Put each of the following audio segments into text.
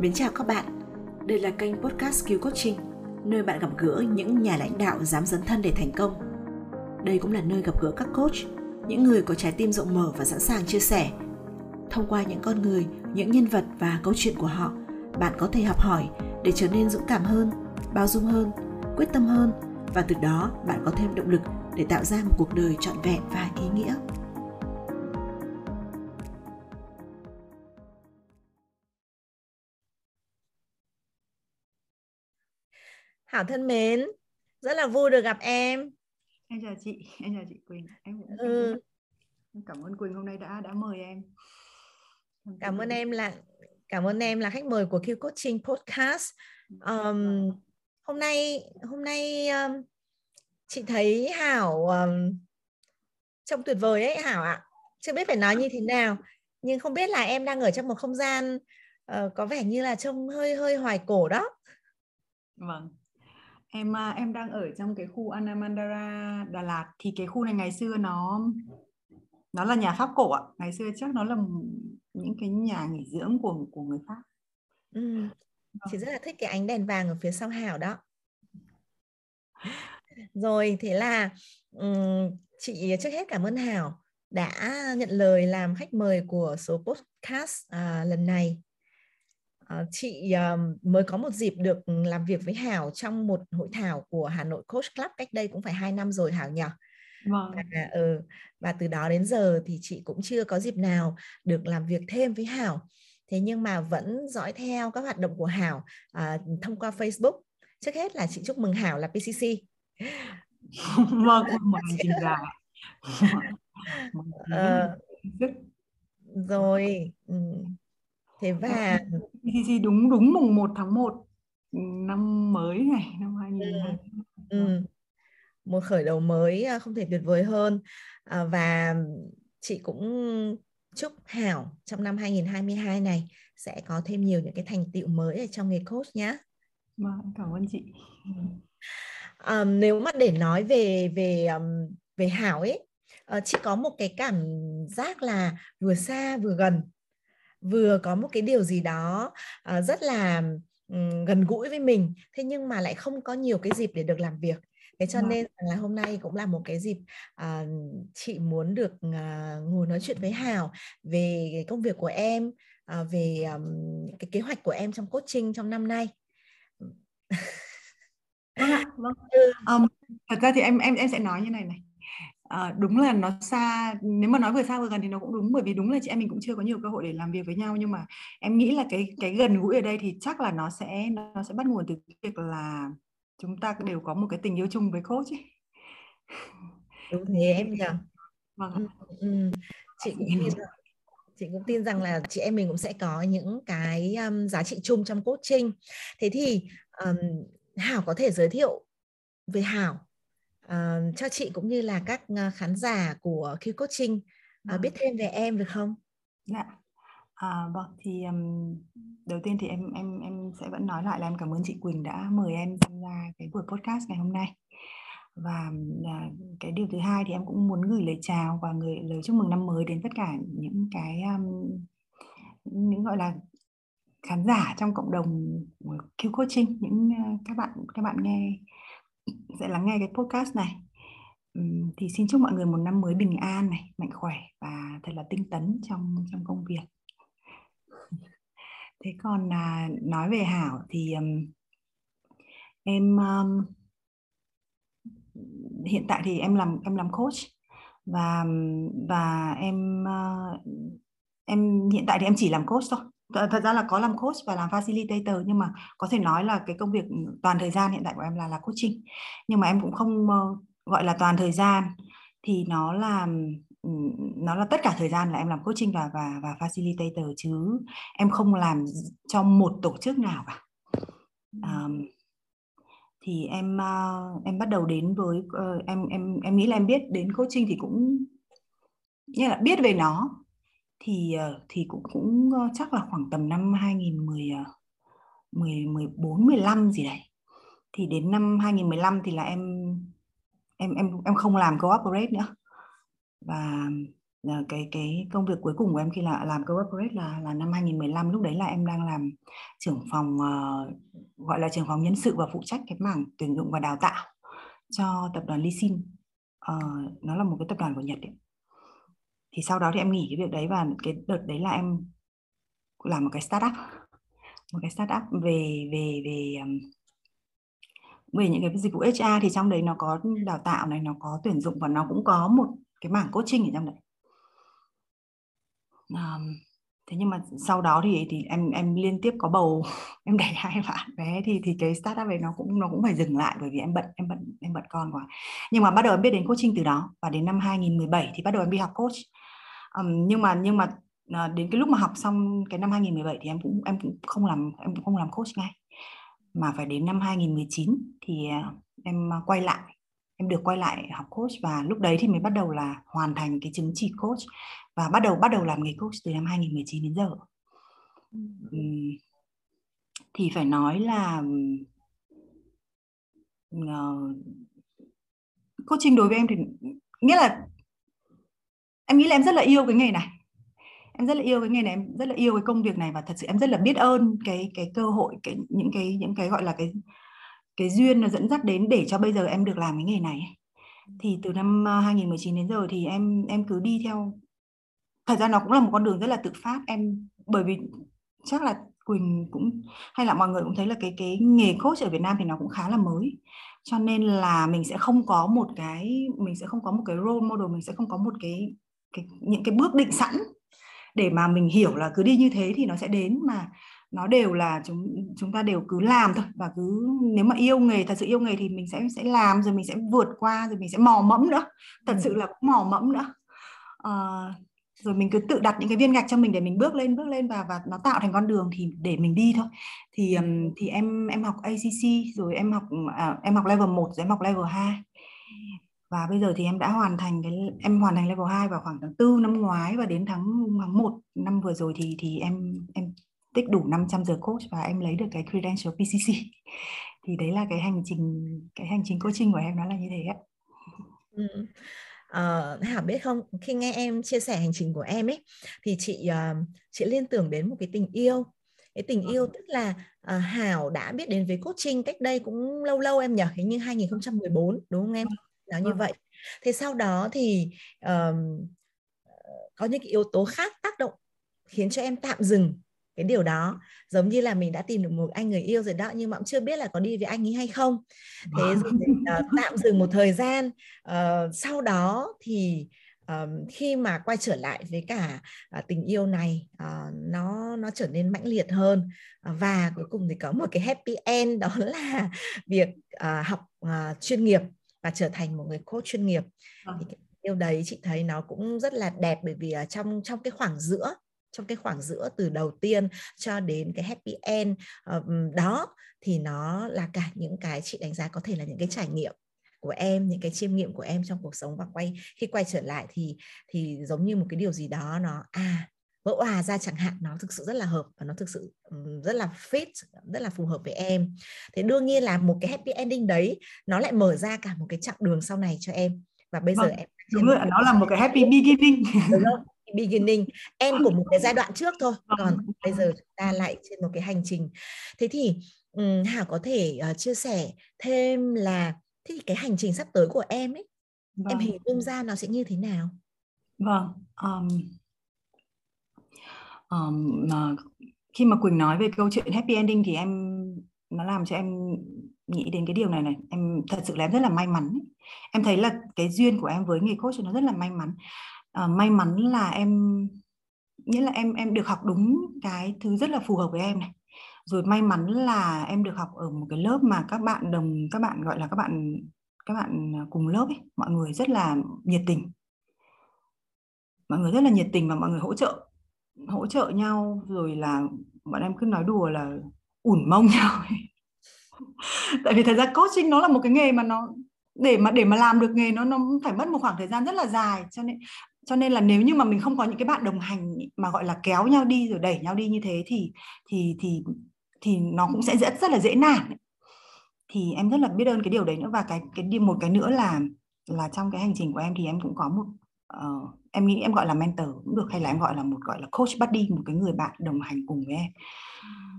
Mến chào các bạn, đây là kênh podcast Skill Coaching, nơi bạn gặp gỡ những nhà lãnh đạo dám dấn thân để thành công. Đây cũng là nơi gặp gỡ các coach, những người có trái tim rộng mở và sẵn sàng chia sẻ. Thông qua những con người, những nhân vật và câu chuyện của họ, bạn có thể học hỏi để trở nên dũng cảm hơn, bao dung hơn, quyết tâm hơn và từ đó bạn có thêm động lực để tạo ra một cuộc đời trọn vẹn và ý nghĩa. Hảo thân mến, rất là vui được gặp em. Em chào chị, em chào chị Quỳnh. Em cũng ừ. em cảm ơn Quỳnh hôm nay đã đã mời em. Cảm ơn em là cảm ơn em là khách mời của Q Coaching Podcast. Um, hôm nay hôm nay um, chị thấy Hảo um, trông tuyệt vời ấy Hảo ạ. Chưa biết phải nói như thế nào, nhưng không biết là em đang ở trong một không gian uh, có vẻ như là trông hơi hơi hoài cổ đó. Vâng, em à, em đang ở trong cái khu Anamandara Đà Lạt. Thì cái khu này ngày xưa nó nó là nhà Pháp cổ ạ. Ngày xưa chắc nó là những cái nhà nghỉ dưỡng của của người Pháp. Ừ. chị rất là thích cái ánh đèn vàng ở phía sau hào đó. Rồi thế là um, chị trước hết cảm ơn Hảo đã nhận lời làm khách mời của số podcast à, lần này. Uh, chị uh, mới có một dịp được làm việc với Hảo trong một hội thảo của Hà Nội Coach Club cách đây cũng phải hai năm rồi Hảo nhỉ? Vâng. Và, ừ, và từ đó đến giờ thì chị cũng chưa có dịp nào được làm việc thêm với Hảo. Thế nhưng mà vẫn dõi theo các hoạt động của Hảo uh, thông qua Facebook. Trước hết là chị chúc mừng Hảo là PCC. Vâng, mừng chị là. Ờ, rồi thế và PCC đúng đúng mùng 1 tháng 1 năm mới này năm 2020 ừ. ừ. một khởi đầu mới à, không thể tuyệt vời hơn à, và chị cũng chúc Hảo trong năm 2022 này sẽ có thêm nhiều những cái thành tựu mới ở trong nghề coach nhé. Vâng, cảm ơn chị. Um, nếu mà để nói về về về Hảo ấy, uh, chị có một cái cảm giác là vừa xa vừa gần vừa có một cái điều gì đó uh, rất là um, gần gũi với mình thế nhưng mà lại không có nhiều cái dịp để được làm việc. Thế cho vâng. nên là hôm nay cũng là một cái dịp uh, chị muốn được uh, ngồi nói chuyện với Hào về cái công việc của em uh, về um, cái kế hoạch của em trong coaching trong năm nay. Vâng ạ vâng. Um, thật ra thì em em em sẽ nói như này này À, đúng là nó xa nếu mà nói vừa xa vừa gần thì nó cũng đúng bởi vì đúng là chị em mình cũng chưa có nhiều cơ hội để làm việc với nhau nhưng mà em nghĩ là cái cái gần gũi ở đây thì chắc là nó sẽ nó sẽ bắt nguồn từ việc là chúng ta đều có một cái tình yêu chung với coach ấy. đúng thế em nhỉ vâng ừ, ừ. chị cũng tin rằng chị cũng tin rằng là chị em mình cũng sẽ có những cái um, giá trị chung trong coaching thế thì um, Hảo có thể giới thiệu về Hảo uh, cho chị cũng như là các uh, khán giả của Q Coaching uh, biết thêm về em được không? Dạ. À, vâng thì um, đầu tiên thì em em em sẽ vẫn nói lại là em cảm ơn chị Quỳnh đã mời em tham gia cái buổi podcast ngày hôm nay và uh, cái điều thứ hai thì em cũng muốn gửi lời chào và người lời chúc mừng năm mới đến tất cả những cái um, những gọi là khán giả trong cộng đồng Q Coaching những uh, các bạn các bạn nghe sẽ lắng nghe cái podcast này. Thì xin chúc mọi người một năm mới bình an này mạnh khỏe và thật là tinh tấn trong trong công việc. Thế còn à, nói về hảo thì um, em um, hiện tại thì em làm em làm coach và và em uh, em hiện tại thì em chỉ làm coach thôi thật ra là có làm coach và làm facilitator nhưng mà có thể nói là cái công việc toàn thời gian hiện tại của em là là coaching. Nhưng mà em cũng không uh, gọi là toàn thời gian thì nó là nó là tất cả thời gian là em làm coaching và và và facilitator chứ em không làm cho một tổ chức nào cả. Um, thì em uh, em bắt đầu đến với uh, em em em nghĩ là em biết đến coaching thì cũng như là biết về nó thì ờ, thì cũng cũng ờ, chắc là khoảng tầm năm 2010 10 14 15 gì đấy. Thì đến năm 2015 thì là em em em em không làm corporate nữa. Và ờ, cái cái công việc cuối cùng của em khi là làm corporate là là năm 2015 lúc đấy là em đang làm trưởng phòng uh, gọi là trưởng phòng nhân sự và phụ trách cái mảng tuyển dụng và đào tạo cho tập đoàn Lisin uh, nó là một cái tập đoàn của Nhật ấy thì sau đó thì em nghỉ cái việc đấy và cái đợt đấy là em làm một cái startup. Một cái startup về về về về những cái dịch vụ HR thì trong đấy nó có đào tạo này nó có tuyển dụng và nó cũng có một cái mảng coaching ở trong đấy. Um, thế nhưng mà sau đó thì thì em em liên tiếp có bầu em đẻ hai bạn bé. Thì thì cái startup này nó cũng nó cũng phải dừng lại bởi vì em bận em bận em bận con quá. Nhưng mà bắt đầu em biết đến coaching từ đó và đến năm 2017 thì bắt đầu em đi học coach um, nhưng mà nhưng mà à, đến cái lúc mà học xong cái năm 2017 thì em cũng em cũng không làm em cũng không làm coach ngay. Mà phải đến năm 2019 thì à, em quay lại. Em được quay lại học coach và lúc đấy thì mới bắt đầu là hoàn thành cái chứng chỉ coach và bắt đầu bắt đầu làm nghề coach từ năm 2019 đến giờ. Thì phải nói là uh, coaching đối với em thì nghĩa là em nghĩ là em rất là yêu cái nghề này. Em rất là yêu cái nghề này, em rất là yêu cái công việc này và thật sự em rất là biết ơn cái cái cơ hội, cái, những cái những cái gọi là cái cái duyên nó dẫn dắt đến để cho bây giờ em được làm cái nghề này. Thì từ năm à, 2019 đến giờ thì em em cứ đi theo. Thật ra nó cũng là một con đường rất là tự phát. Em, bởi vì chắc là Quỳnh cũng, hay là mọi người cũng thấy là cái cái nghề coach ở Việt Nam thì nó cũng khá là mới. Cho nên là mình sẽ không có một cái, mình sẽ không có một cái role model, mình sẽ không có một cái cái những cái bước định sẵn để mà mình hiểu là cứ đi như thế thì nó sẽ đến mà nó đều là chúng chúng ta đều cứ làm thôi. Và cứ nếu mà yêu nghề thật sự yêu nghề thì mình sẽ sẽ làm rồi mình sẽ vượt qua rồi mình sẽ mò mẫm nữa. Thật ừ. sự là cũng mò mẫm nữa. À, rồi mình cứ tự đặt những cái viên gạch cho mình để mình bước lên bước lên và và nó tạo thành con đường thì để mình đi thôi. Thì thì em em học ACC rồi em học à, em học level 1 rồi em học level 2 và bây giờ thì em đã hoàn thành cái em hoàn thành level 2 vào khoảng tháng 4 năm ngoái và đến tháng tháng 1 năm vừa rồi thì thì em em tích đủ 500 giờ coach và em lấy được cái credential PCC thì đấy là cái hành trình cái hành trình coaching của em nó là như thế ạ. Ừ. Uh, Hảo biết không khi nghe em chia sẻ hành trình của em ấy thì chị uh, chị liên tưởng đến một cái tình yêu cái tình yêu vâng. tức là uh, Hảo đã biết đến với coaching cách đây cũng lâu lâu em nhỉ hình như 2014 đúng không em nó như vâng. vậy. Thế sau đó thì um, có những cái yếu tố khác tác động khiến cho em tạm dừng cái điều đó. Giống như là mình đã tìm được một anh người yêu rồi đó nhưng mà cũng chưa biết là có đi với anh ấy hay không. Thế vâng. rồi uh, tạm dừng một thời gian uh, sau đó thì uh, khi mà quay trở lại với cả uh, tình yêu này uh, nó nó trở nên mãnh liệt hơn. Uh, và cuối cùng thì có một cái happy end đó là việc uh, học uh, chuyên nghiệp và trở thành một người coach chuyên nghiệp. Thì cái điều đấy chị thấy nó cũng rất là đẹp bởi vì trong trong cái khoảng giữa trong cái khoảng giữa từ đầu tiên cho đến cái happy end uh, đó thì nó là cả những cái chị đánh giá có thể là những cái trải nghiệm của em những cái chiêm nghiệm của em trong cuộc sống. Và quay khi quay trở lại thì thì giống như một cái điều gì đó nó à vỡ hòa ra chẳng hạn nó thực sự rất là hợp và nó thực sự rất là fit rất là phù hợp với em. Thế đương nhiên là một cái happy ending đấy nó lại mở ra cả một cái chặng đường sau này cho em. Và bây vâng, giờ em đúng rồi nó là một cái happy beginning. Đúng không beginning. End của một cái giai đoạn trước thôi vâng, còn bây giờ chúng ta lại trên một cái hành trình. Thế thì um, Hảo có thể uh, chia sẻ thêm là thế thì cái hành trình sắp tới của em ấy vâng. em hình dung ra nó sẽ như thế nào? Vâng um, um, khi mà Quỳnh nói về câu chuyện happy ending thì em nó làm cho em nghĩ đến cái điều này này. Em thật sự là em rất là may mắn em thấy là cái duyên của em với nghề coach nó rất là may mắn. Uh, may mắn là em nghĩa là em em được học đúng cái thứ rất là phù hợp với em này. Rồi may mắn là em được học ở một cái lớp mà các bạn đồng các bạn gọi là các bạn các bạn cùng lớp ấy. Mọi người rất là nhiệt tình. Mọi người rất là nhiệt tình và mọi người hỗ trợ hỗ trợ nhau rồi là bọn em cứ nói đùa là ủn mông nhau tại vì thật ra coaching nó là một cái nghề mà nó để mà để mà làm được nghề nó nó phải mất một khoảng thời gian rất là dài. Cho nên cho nên là nếu như mà mình không có những cái bạn đồng hành mà gọi là kéo nhau đi rồi đẩy nhau đi như thế thì thì thì thì nó cũng sẽ rất rất là dễ nản thì em rất là biết ơn cái điều đấy nữa. Và cái cái một cái nữa là là trong cái hành trình của em thì em cũng có một uh, em nghĩ em gọi là mentor cũng được hay là em gọi là một gọi là coach buddy một cái người bạn đồng hành cùng với em.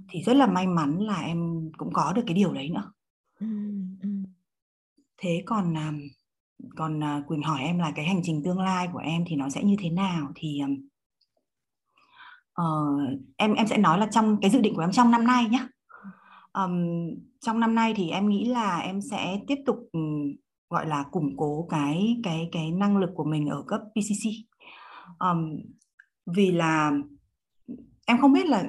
Thì rất là may mắn là em cũng có được cái điều đấy nữa. Thế còn còn Quỳnh hỏi em là cái hành trình tương lai của em thì nó sẽ như thế nào? Thì uh, em em sẽ nói là trong cái dự định của em trong năm nay nhé um, trong năm nay thì em nghĩ là em sẽ tiếp tục gọi là củng cố cái cái cái năng lực của mình ở cấp PCC um, vì là em không biết là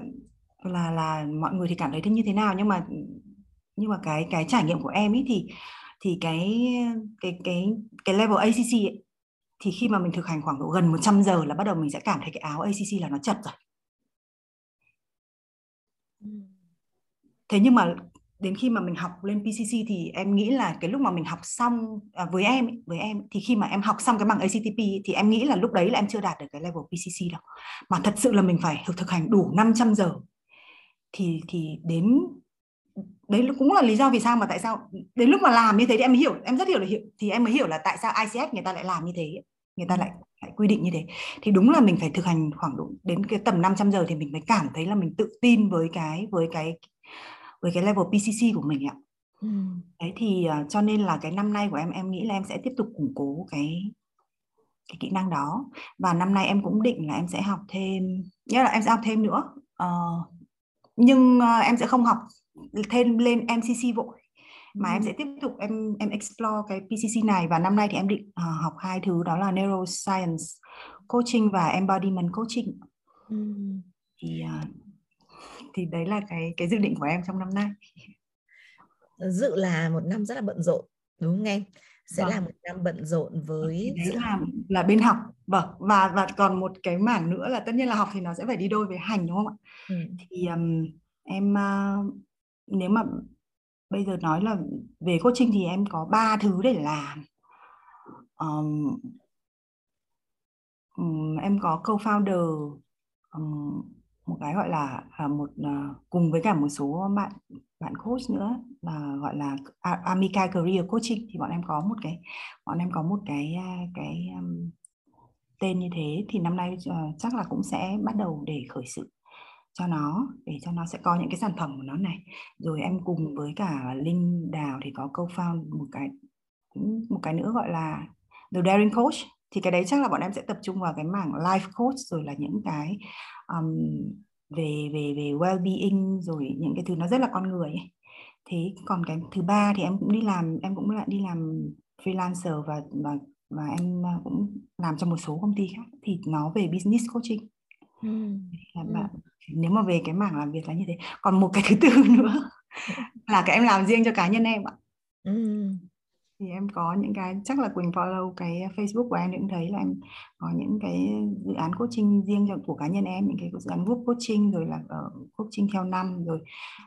là là mọi người thì cảm thấy thế như thế nào nhưng mà nhưng mà cái cái trải nghiệm của em ấy thì thì cái cái cái cái level ACC ấy, thì khi mà mình thực hành khoảng độ gần 100 giờ là bắt đầu mình sẽ cảm thấy cái áo ACC là nó chật rồi. Thế nhưng mà đến khi mà mình học lên PCC thì em nghĩ là cái lúc mà mình học xong à, với em với em thì khi mà em học xong cái bằng ACTP thì em nghĩ là lúc đấy là em chưa đạt được cái level PCC đâu. Mà thật sự là mình phải thực hành đủ 500 giờ. Thì thì đến đấy cũng là lý do vì sao mà tại sao đến lúc mà làm như thế thì em mới hiểu em rất hiểu là hiểu thì em mới hiểu là tại sao ICF người ta lại làm như thế người ta lại lại quy định như thế. Thì đúng là mình phải thực hành khoảng độ đến cái tầm 500 giờ thì mình mới cảm thấy là mình tự tin với cái với cái với cái level PCC của mình ạ. Ừ. Đấy thì uh, cho nên là cái năm nay của em em nghĩ là em sẽ tiếp tục củng cố cái cái kỹ năng đó và năm nay em cũng định là em sẽ học thêm nhớ là em sẽ học thêm nữa uh, nhưng uh, em sẽ không học thêm lên MCC vội mà em sẽ tiếp tục em em explore cái PCC này và năm nay thì em định uh, học hai thứ đó là neuroscience coaching và embodiment coaching ừ. thì uh, thì đấy là cái cái dự định của em trong năm nay. Dự là một năm rất là bận rộn đúng không em? Sẽ vâng. là một năm bận rộn với đấy là là bên học. Vâng và và còn một cái mảng nữa là tất nhiên là học thì nó sẽ phải đi đôi với hành đúng không ạ? Ừ. thì um, em uh, nếu mà bây giờ nói là về coaching thì em có ba thứ để làm. Um, um, em có co-founder um, một cái gọi là à, một à, cùng với cả một số bạn bạn coach nữa là gọi là à, Amica Career Coaching thì bọn em có một cái bọn em có một cái à, cái um, tên như thế. Thì năm nay uh, chắc là cũng sẽ bắt đầu để khởi sự cho nó để cho nó sẽ có những cái sản phẩm của nó này. Rồi em cùng với cả Linh Đào thì có co-found một cái một cái nữa gọi là The Daring Coach thì cái đấy chắc là bọn em sẽ tập trung vào cái mảng life coach rồi là những cái um, về về về well-being rồi những cái thứ nó rất là con người ấy. thế còn cái thứ ba thì em cũng đi làm em cũng lại đi làm freelancer và và và em à, cũng làm cho một số công ty khác. Thì nó về business coaching. Ừ. là bạn nếu mà về cái mảng làm việc là như thế. Còn một cái thứ tư nữa là cái em làm riêng cho cá nhân em ạ. Ừ thì em có những cái chắc là Quỳnh follow cái Facebook của em cũng thấy là em có những cái dự án coaching riêng cho của cá nhân em những cái dự án group coaching rồi là uh, coaching theo năm rồi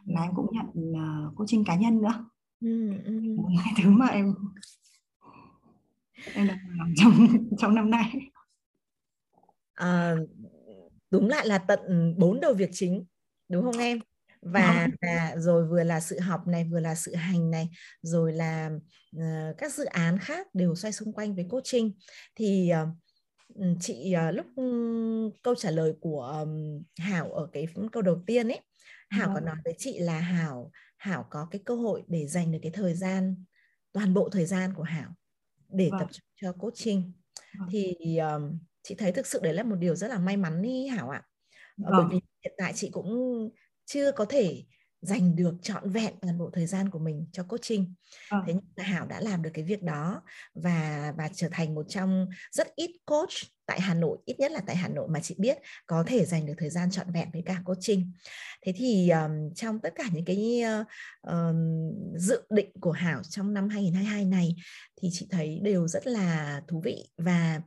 là em cũng nhận uh, coaching cá nhân nữa. Ừ, ừ. cái thứ mà em em đang làm trong trong năm nay. À, đúng lại là tận bốn đầu việc chính đúng không em và và rồi vừa là sự học này vừa là sự hành này rồi là uh, các dự án khác đều xoay xung quanh với coaching thì uh, chị uh, lúc um, câu trả lời của um, Hảo ở cái câu đầu tiên ấy Hảo có vâng. nói với chị là Hảo Hảo có cái cơ hội để dành được cái thời gian toàn bộ thời gian của Hảo để vâng. tập trung cho coaching vâng. thì um, chị thấy thực sự đấy là một điều rất là may mắn đi Hảo ạ vâng. bởi vì hiện tại chị cũng chưa có thể dành được trọn vẹn toàn bộ thời gian của mình cho coaching. À. Thế nhưng mà Hảo đã làm được cái việc đó và và trở thành một trong rất ít coach tại Hà Nội, ít nhất là tại Hà Nội mà chị biết có thể dành được thời gian trọn vẹn với cả coaching. Thế thì um, trong tất cả những cái uh, dự định của Hảo trong năm 2022 này thì chị thấy đều rất là thú vị và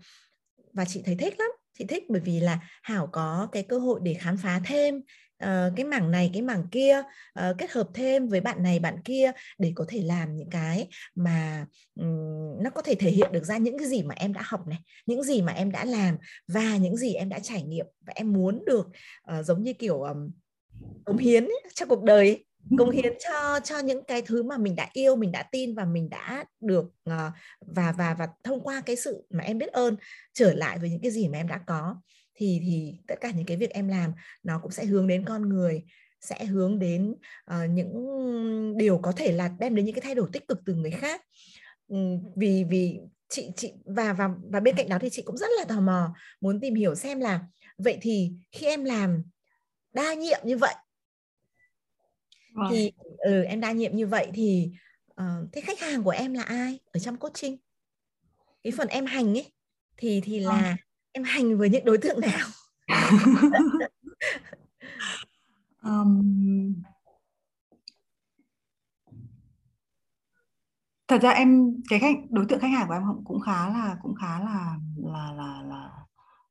và chị thấy thích lắm chị thích bởi vì là hảo có cái cơ hội để khám phá thêm uh, cái mảng này cái mảng kia uh, kết hợp thêm với bạn này bạn kia để có thể làm những cái mà um, nó có thể thể hiện được ra những cái gì mà em đã học này những gì mà em đã làm và những gì em đã trải nghiệm và em muốn được uh, giống như kiểu um, cống hiến ấy, cho cuộc đời ấy cống hiến cho cho những cái thứ mà mình đã yêu mình đã tin và mình đã được uh, và và và thông qua cái sự mà em biết ơn trở lại với những cái gì mà em đã có thì thì tất cả những cái việc em làm nó cũng sẽ hướng đến con người sẽ hướng đến uh, những điều có thể là đem đến những cái thay đổi tích cực từ người khác. Vì vì chị chị và và và bên cạnh đó thì chị cũng rất là tò mò muốn tìm hiểu xem là vậy thì khi em làm đa nhiệm như vậy vâng. thì ừ, em đa nhiệm như vậy thì uh, thế khách hàng của em là ai ở trong coaching cái phần em hành ấy thì thì là vâng. em hành với những đối tượng nào um, thật ra em cái khách đối tượng khách hàng của em cũng khá là cũng khá là là là là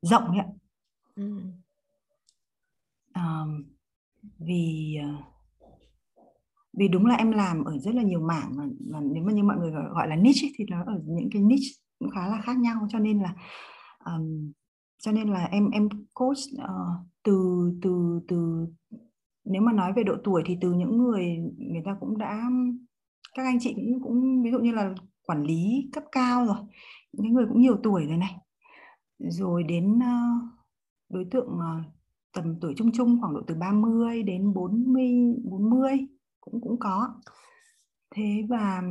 rộng ấy ạ ừ. um, vì vì đúng là em làm ở rất là nhiều mảng mà, mà nếu mà như mọi người gọi, gọi là niche ấy, thì nó ở những cái niche cũng khá là khác nhau. Cho nên là um, cho nên là em em coach uh, từ từ từ nếu mà nói về độ tuổi thì từ những người người ta cũng đã các anh chị cũng cũng ví dụ như là quản lý cấp cao rồi những người cũng nhiều tuổi rồi này. Rồi đến uh, đối tượng uh, tầm tuổi trung trung khoảng độ từ 30 đến 40 40 cũng cũng có. Thế và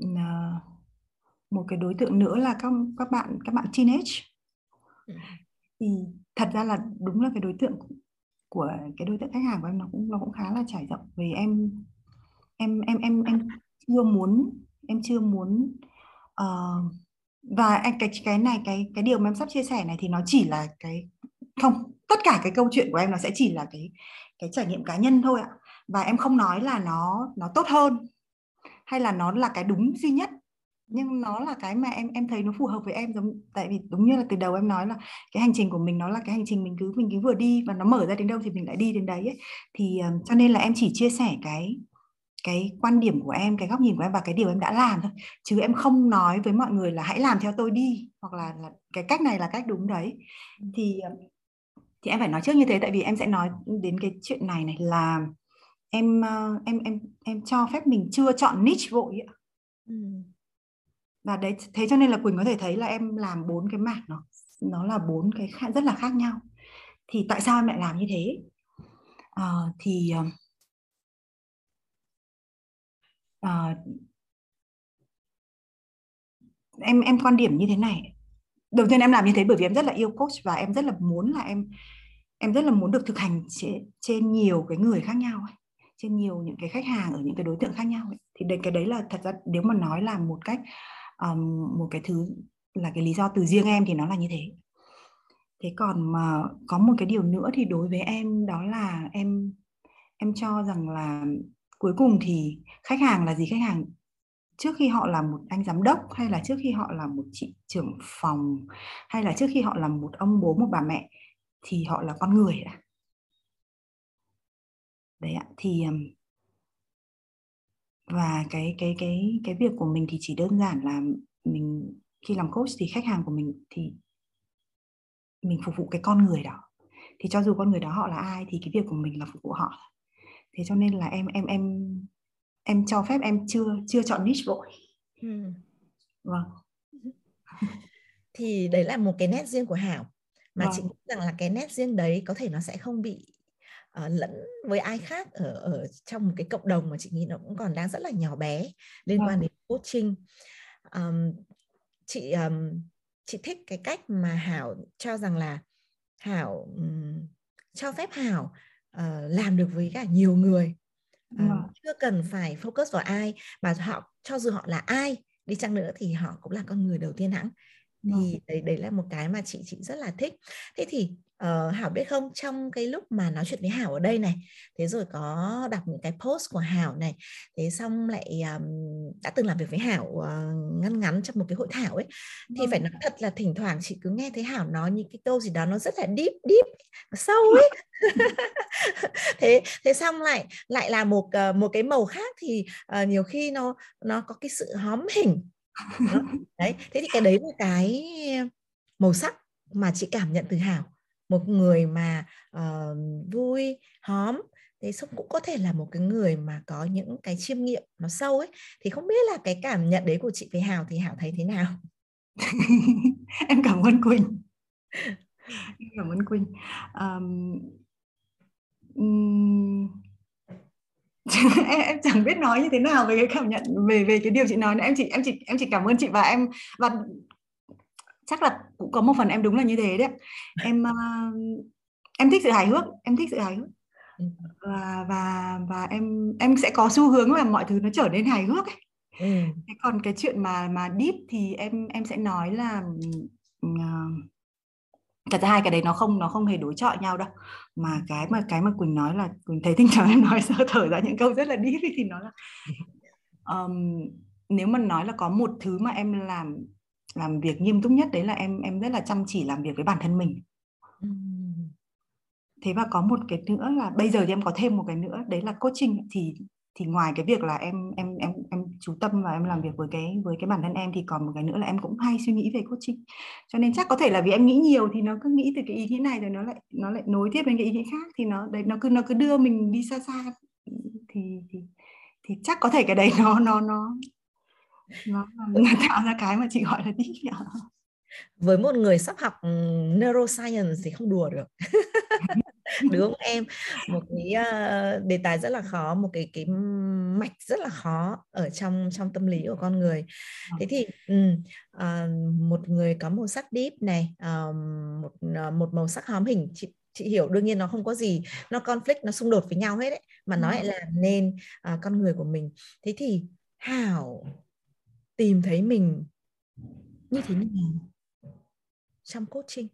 uh, một cái đối tượng nữa là các các bạn các bạn teenage. Ừ. thì thật ra là đúng là cái đối tượng của cái đối tượng khách hàng của em nó cũng nó cũng khá là trải rộng vì em em em em em chưa muốn em chưa muốn uh, và cái cái này cái cái điều mà em sắp chia sẻ này thì nó chỉ là cái không tất cả cái câu chuyện của em nó sẽ chỉ là cái cái trải nghiệm cá nhân thôi ạ và em không nói là nó nó tốt hơn hay là nó là cái đúng duy nhất. Nhưng nó là cái mà em em thấy nó phù hợp với em giống tại vì đúng như là từ đầu em nói là cái hành trình của mình nó là cái hành trình mình cứ mình cứ vừa đi và nó mở ra đến đâu thì mình lại đi đến đấy ấy. thì um, cho nên là em chỉ chia sẻ cái cái quan điểm của em cái góc nhìn của em và cái điều em đã làm thôi. Chứ em không nói với mọi người là hãy làm theo tôi đi hoặc là, là cái cách này là cách đúng đấy. Thì thì em phải nói trước như thế tại vì em sẽ nói đến cái chuyện này này là em em em em cho phép mình chưa chọn niche vội ạ. Ừ. Và đấy thế cho nên là quỳnh có thể thấy là em làm bốn cái mảng nó nó là bốn cái khác, rất là khác nhau. Thì tại sao em lại làm như thế? À, thì à, em em quan điểm như thế này. Đầu tiên em làm như thế bởi vì em rất là yêu coach và em rất là muốn là em em rất là muốn được thực hành trên, trên nhiều cái người khác nhau ấy trên nhiều những cái khách hàng ở những cái đối tượng khác nhau ấy. thì đấy cái đấy là thật ra nếu mà nói là một cách um, một cái thứ là cái lý do từ riêng em thì nó là như thế. Thế còn mà có một cái điều nữa thì đối với em đó là em em cho rằng là cuối cùng thì khách hàng là gì? Khách hàng trước khi họ là một anh giám đốc hay là trước khi họ là một chị trưởng phòng hay là trước khi họ là một ông bố một bà mẹ thì họ là con người đã đấy ạ thì và cái cái cái cái việc của mình thì chỉ đơn giản là mình khi làm coach thì khách hàng của mình thì mình phục vụ cái con người đó. Thì cho dù con người đó họ là ai thì cái việc của mình là phục vụ họ. Thế cho nên là em em em em cho phép em chưa chưa chọn niche vội. Ừ. vâng. Thì đấy là một cái nét riêng của hảo. Mà vâng. chị nghĩ rằng là cái nét riêng đấy có thể nó sẽ không bị uh, lẫn với ai khác ở ở trong một cái cộng đồng mà chị nghĩ nó cũng còn đang rất là nhỏ bé liên quan đến coaching. Um, chị um, chị thích cái cách mà Hảo cho rằng là Hảo um, cho phép Hảo uh, làm được với cả nhiều người. Uh, chưa cần phải focus vào ai mà họ cho dù họ là ai đi chăng nữa thì họ cũng là con người đầu tiên hãng thì đấy đấy là một cái mà chị chị rất là thích. Thế thì uh, Hảo biết không? Trong cái lúc mà nói chuyện với Hảo ở đây này thế rồi có đọc những cái post của Hảo này thế xong lại um, đã từng làm việc với Hảo uh, ngắn ngắn trong một cái hội thảo ấy thì phải nói thật là thỉnh thoảng chị cứ nghe thấy Hảo nói những cái câu gì đó nó rất là deep deep sâu ấy. Thế thế xong lại lại là một uh, một cái màu khác thì uh, nhiều khi nó nó có cái sự hóm hình. Đấy thế thì cái đấy là cái màu sắc mà chị cảm nhận từ Hảo một người mà uh, vui hóm thế sống cũng có thể là một cái người mà có những cái chiêm nghiệm nó sâu ấy. Thì không biết là cái cảm nhận đấy của chị với Hào thì Hảo thấy thế nào? Em cảm ơn Quỳnh. Em cảm ơn Quỳnh. Um, um, em, em chẳng biết nói như thế nào về cái cảm nhận về về cái điều chị nói nữa. Em chỉ em chỉ em chỉ cảm ơn chị và em và chắc là cũng có một phần em đúng là như thế đấy em uh, em thích sự hài hước em thích sự hài hước ừ. và và và em em sẽ có xu hướng là mọi thứ nó trở nên hài hước ấy. Ừ. còn cái chuyện mà mà deep thì em em sẽ nói là uh, thật ra hai cái đấy nó không nó không hề đối chọi nhau đâu mà cái mà cái mà quỳnh nói là quỳnh thấy thỉnh thoảng em nói sơ thở ra những câu rất là deep thì nó là um, nếu mà nói là có một thứ mà em làm làm việc nghiêm túc nhất đấy là em em rất là chăm chỉ làm việc với bản thân mình. Thế và có một cái nữa là bây giờ thì em có thêm một cái nữa đấy là coaching. Thì thì ngoài cái việc là em em em em chú tâm và em làm việc với cái với cái bản thân em thì còn một cái nữa là em cũng hay suy nghĩ về coaching. Cho nên chắc có thể là vì em nghĩ nhiều thì nó cứ nghĩ từ cái ý nghĩ này rồi nó lại nó lại nối tiếp đến cái ý nghĩ khác thì nó đấy nó cứ nó cứ đưa mình đi xa xa. Thì thì thì chắc có thể cái đấy nó nó nó nó, nó tạo ra cái mà chị gọi là deep nhỉ với một người sắp học neuroscience thì không đùa được. Đúng không em? Một cái uh, đề tài rất là khó một cái cái mạch rất là khó ở trong trong tâm lý của con người. Ờ. thế thì um, uh, một người có màu sắc deep này uh, một uh, một màu sắc hóm hình chị chị hiểu đương nhiên nó không có gì nó conflict nó xung đột với nhau hết đấy mà nó lại làm nên uh, con người của mình. Thế thì hảo tìm thấy mình như thế nào trong coaching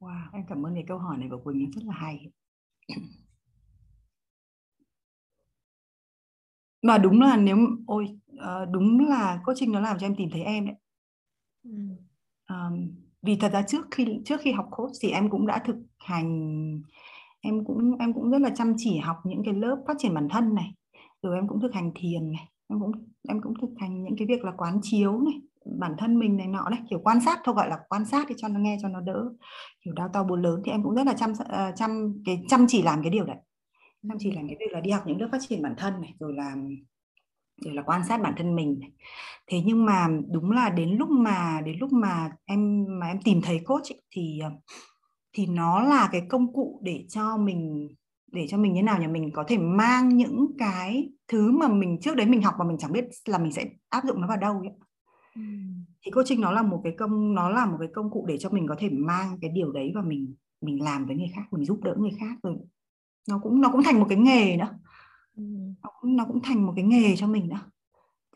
Wow, em cảm ơn cái câu hỏi này của Quỳnh rất là hay. Mà đúng là nếu ôi uh, đúng là coaching nó làm cho em tìm thấy em đấy. Um, vì thật ra trước khi trước khi học coach thì em cũng đã thực hành em cũng em cũng rất là chăm chỉ học những cái lớp phát triển bản thân này rồi em cũng thực hành thiền này em cũng em cũng thực hành những cái việc là quán chiếu này bản thân mình này nọ đấy kiểu quan sát thôi gọi là quan sát thì cho nó nghe cho nó đỡ kiểu đau to buồn lớn thì em cũng rất là chăm ờ, chăm cái chăm chỉ làm cái điều đấy chăm chỉ làm cái việc là đi học những lớp phát triển bản thân này rồi làm rồi là quan sát bản thân mình này. thế nhưng mà đúng là đến lúc mà đến lúc mà em mà em tìm thấy coach ấy, thì ờ, thì nó là cái công cụ để cho mình để cho mình như nào nhỉ? Mình có thể mang những cái thứ mà mình trước đấy mình học mà mình chẳng biết là mình sẽ áp dụng nó vào đâu ấy thì coaching nó là một cái công nó là một cái công cụ để cho mình có thể mang cái điều đấy và mình mình làm với người khác mình giúp đỡ người khác rồi nó cũng nó cũng thành một cái nghề nữa nó cũng nó cũng thành một cái nghề cho mình nữa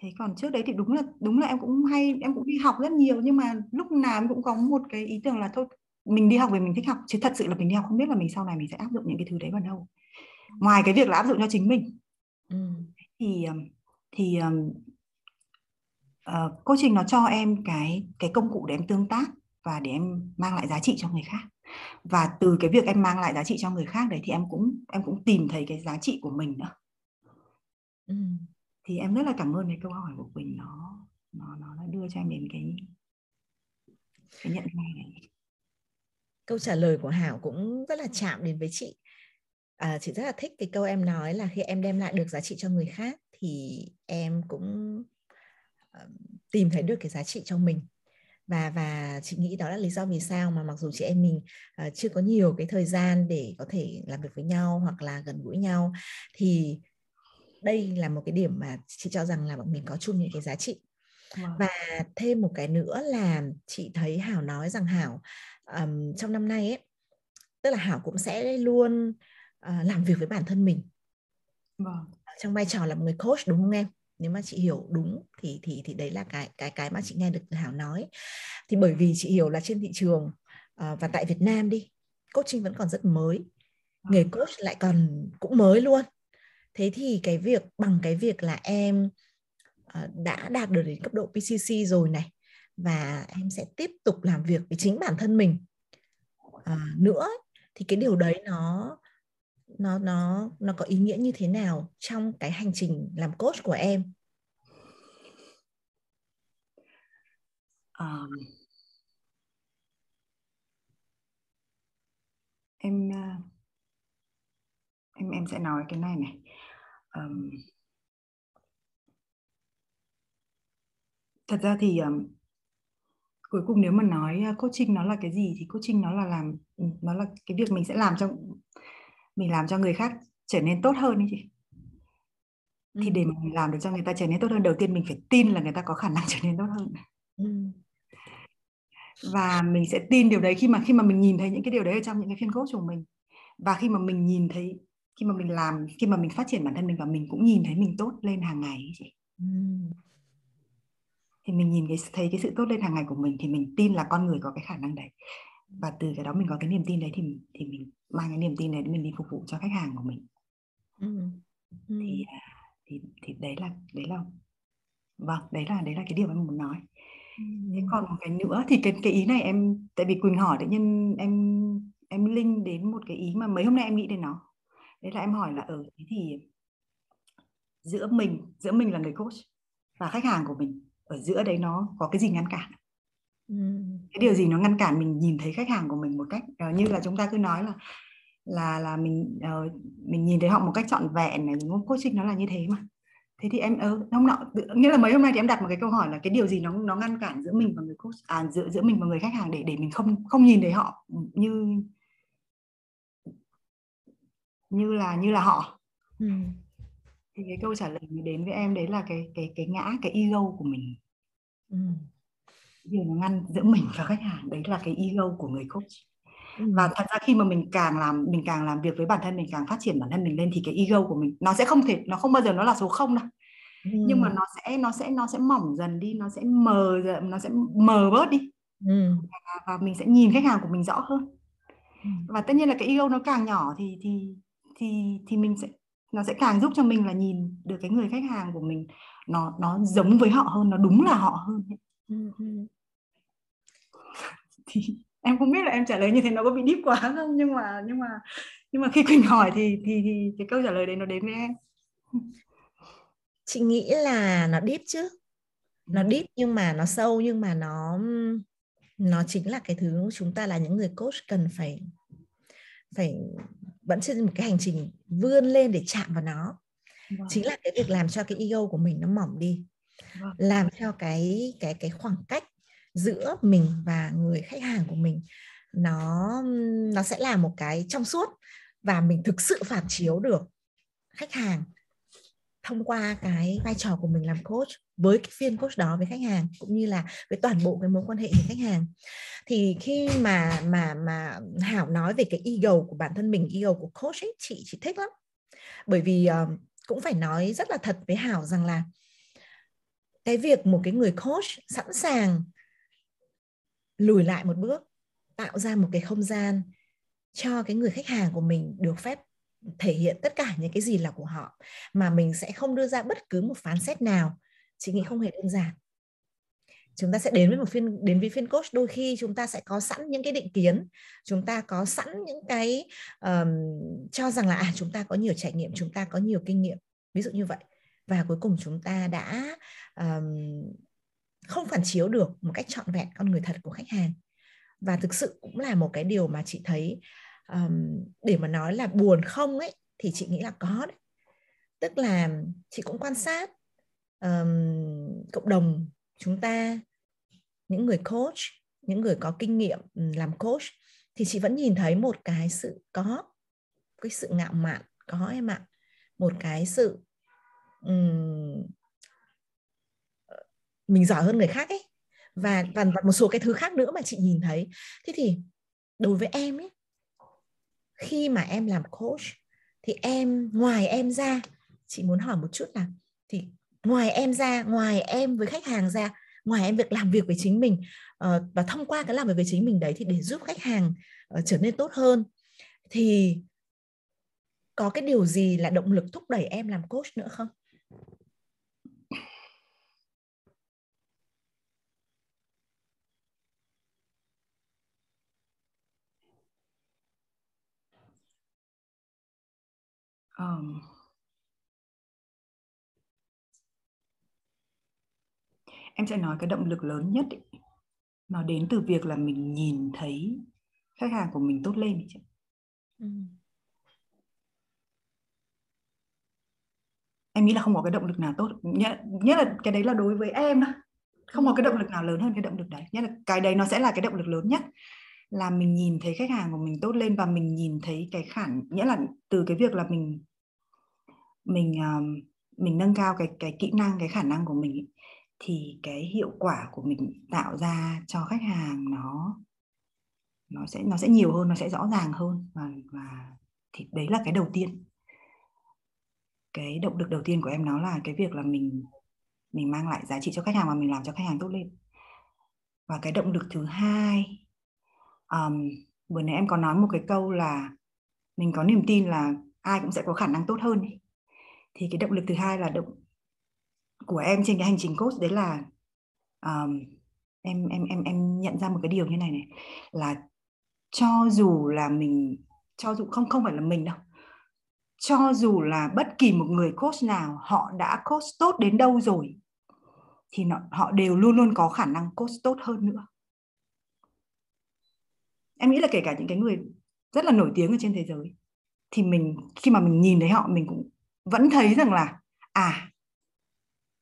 thế còn trước đấy thì đúng là đúng là em cũng hay em cũng đi học rất nhiều nhưng mà lúc nào em cũng có một cái ý tưởng là thôi mình đi học vì mình thích học chứ thật sự là mình đi học không biết là mình sau này mình sẽ áp dụng những cái thứ đấy vào đâu. Ngoài cái việc là áp dụng cho chính mình. Ừ. thì thì uh, coaching nó cho em cái cái công cụ để em tương tác và để em mang lại giá trị cho người khác. Và từ cái việc em mang lại giá trị cho người khác đấy thì em cũng em cũng tìm thấy cái giá trị của mình nữa. Ừ. thì em rất là cảm ơn cái câu hỏi của Quỳnh. Nó nó nó đã đưa cho em đến cái cái nhận ra này câu trả lời của Hảo cũng rất là chạm đến với chị. À, chị rất là thích cái câu em nói là khi em đem lại được giá trị cho người khác thì em cũng tìm thấy được cái giá trị trong mình. Và và chị nghĩ đó là lý do vì sao mà mặc dù chị em mình uh, chưa có nhiều cái thời gian để có thể làm việc với nhau hoặc là gần gũi nhau thì đây là một cái điểm mà chị cho rằng là bọn mình có chung những cái giá trị wow. và thêm một cái nữa là chị thấy hảo nói rằng hảo um, trong năm nay ấy tức là hảo cũng sẽ luôn uh, làm việc với bản thân mình. Wow. trong vai trò là một người coach đúng không em? Nếu mà chị hiểu đúng thì thì thì đấy là cái cái cái mà chị nghe được Hảo nói. Thì bởi vì chị hiểu là trên thị trường uh, và tại Việt Nam đi coaching vẫn còn rất mới. Nghề coach lại còn cũng mới luôn. Thế thì cái việc bằng cái việc là em Ờ, đã đạt được đến cấp độ PCC rồi này và em sẽ tiếp tục làm việc với chính bản thân mình. À, nữa thì cái điều đấy nó nó nó nó có ý nghĩa như thế nào trong cái hành trình làm coach của em? Um, em ờ, em em sẽ nói cái này này. Um, thật ra thì um, cuối cùng nếu mà nói coaching nó là cái gì thì coaching nó là làm ừ, nó là cái việc mình sẽ làm cho mình làm cho người khác trở nên tốt hơn ấy chị ừ. thì để mà mình làm được cho người ta trở nên tốt hơn đầu tiên mình phải tin là người ta có khả năng trở nên tốt hơn ừ. và mình sẽ tin điều đấy khi mà khi mà mình nhìn thấy những cái điều đấy ở trong những cái phiên coach của mình và khi mà mình nhìn thấy khi mà mình làm khi mà mình phát triển bản thân mình và mình cũng nhìn thấy mình tốt lên hàng ngày ấy chị ừ. Thì mình nhìn cái thấy cái sự tốt lên hàng ngày của mình thì mình tin là con người có cái khả năng đấy và từ cái đó mình có cái niềm tin đấy thì thì mình mang cái niềm tin đấy để mình đi phục vụ cho khách hàng của mình ừ. Ừ. thì à, thì thì đấy là đấy là vâng đấy là đấy là cái điều em muốn nói ừ. thế còn một cái nữa thì cái cái ý này em tại vì quỳnh hỏi tự nhiên em em link đến một cái ý mà mấy hôm nay em nghĩ đến nó đấy là em hỏi là ở ừ, thế thì giữa mình giữa mình là người coach và khách hàng của mình ở giữa đấy nó có cái gì ngăn cản? Cái điều gì nó ngăn cản mình nhìn thấy khách hàng của mình một cách uh, như là chúng ta cứ nói là là là mình uh, mình nhìn thấy họ một cách trọn vẹn này đúng không? Coaching nó là như thế mà. Thế thì em uh, hôm nọ nghĩa là mấy hôm nay thì em đặt một cái câu hỏi là cái điều gì nó nó ngăn cản giữa mình và người coach à giữa giữa mình và người khách hàng để để mình không không nhìn thấy họ như như là như là họ? Ừ. thì cái câu trả lời đến với em đấy là cái cái cái ngã cái ego của mình ừ điều nó ngăn giữa mình và khách hàng đấy là cái ego của người coach ừ. và thật ra khi mà mình càng làm mình càng làm việc với bản thân mình càng phát triển bản thân mình lên thì cái ego của mình nó sẽ không thể nó không bao giờ nó là số không đâu ừ. nhưng mà nó sẽ nó sẽ nó sẽ mỏng dần đi nó sẽ mờ nó sẽ mờ bớt đi ừ. và, và mình sẽ nhìn khách hàng của mình rõ hơn ừ. và tất nhiên là cái ego nó càng nhỏ thì thì thì thì mình sẽ nó sẽ càng giúp cho mình là nhìn được cái người khách hàng của mình nó nó giống với họ hơn nó đúng là họ hơn. Ừ. ừ. Thì em không biết là em trả lời như thế nó có bị deep quá không nhưng mà nhưng mà nhưng mà khi Quỳnh hỏi thì thì thì cái câu trả lời đấy nó đến với em. Chị nghĩ là nó deep chứ. Nó deep nhưng mà nó sâu nhưng mà nó nó chính là cái thứ chúng ta là những người coach cần phải phải vẫn trên một cái hành trình vươn lên để chạm vào nó wow. chính là cái việc làm cho cái ego của mình nó mỏng đi wow. làm cho cái cái cái khoảng cách giữa mình và người khách hàng của mình nó nó sẽ là một cái trong suốt và mình thực sự phản chiếu được khách hàng thông qua cái vai trò của mình làm coach với cái phiên coach đó với khách hàng cũng như là với toàn bộ cái mối quan hệ với khách hàng. Thì khi mà mà mà Hảo nói về cái ego của bản thân mình ego của coach ấy chị chị thích lắm. Bởi vì uh, cũng phải nói rất là thật với Hảo rằng là cái việc một cái người coach sẵn sàng lùi lại một bước tạo ra một cái không gian cho cái người khách hàng của mình được phép thể hiện tất cả những cái gì là của họ mà mình sẽ không đưa ra bất cứ một phán xét nào. Chị nghĩ không hề đơn giản. Chúng ta sẽ đến với một phiên đến với phiên coach. Đôi khi chúng ta sẽ có sẵn những cái định kiến chúng ta có sẵn những cái um, cho rằng là à chúng ta có nhiều trải nghiệm chúng ta có nhiều kinh nghiệm. Ví dụ như vậy. Và cuối cùng chúng ta đã um, không phản chiếu được một cách trọn vẹn con người thật của khách hàng. Và thực sự cũng là một cái điều mà chị thấy um, để mà nói là buồn không ấy thì chị nghĩ là có đấy. Tức là chị cũng quan sát um, cộng đồng chúng ta những người coach những người có kinh nghiệm làm coach thì chị vẫn nhìn thấy một cái sự có cái sự ngạo mạn có em ạ. Một cái sự um, mình giỏi hơn người khác ấy. Và và, và một số cái thứ khác nữa mà chị nhìn thấy. Thế thì đối với em ấy khi mà em làm coach, thì em, ngoài em ra, chị muốn hỏi một chút là, thì ngoài em ra, ngoài em với khách hàng ra, ngoài em việc làm việc với chính mình ờ, và thông qua cái làm việc với chính mình đấy thì để giúp khách hàng ờ, trở nên tốt hơn, thì có cái điều gì là động lực thúc đẩy em làm coach nữa không? Um, em sẽ nói cái động lực lớn nhất ý, nó đến từ việc là mình nhìn thấy khách hàng của mình tốt lên ý. ừ. em nghĩ là không có cái động lực nào tốt. Nhất, nhất là cái đấy là đối với em đó không có cái động lực nào lớn hơn cái động lực đấy. Nhất là cái đấy nó sẽ là cái động lực lớn nhất. Là mình nhìn thấy khách hàng của mình tốt lên và mình nhìn thấy cái khả nghĩa là từ cái việc là mình mình um, mình nâng cao cái cái kỹ năng cái khả năng của mình ấy, thì cái hiệu quả của mình tạo ra cho khách hàng nó nó sẽ nó sẽ nhiều hơn nó sẽ rõ ràng hơn và và thì đấy là cái đầu tiên cái động lực đầu tiên của em nó là cái việc là mình mình mang lại giá trị cho khách hàng và mình làm cho khách hàng tốt lên và cái động lực thứ hai um, vừa nãy em có nói một cái câu là mình có niềm tin là ai cũng sẽ có khả năng tốt hơn ấy thì cái động lực thứ hai là động của em trên cái hành trình coach đấy là um, em em em em nhận ra một cái điều như này này là cho dù là mình cho dù không không phải là mình đâu cho dù là bất kỳ một người coach nào họ đã coach tốt đến đâu rồi thì nó, họ đều luôn luôn có khả năng coach tốt hơn nữa. Em nghĩ là kể cả những cái người rất là nổi tiếng ở trên thế giới thì mình khi mà mình nhìn thấy họ mình cũng vẫn thấy rằng là à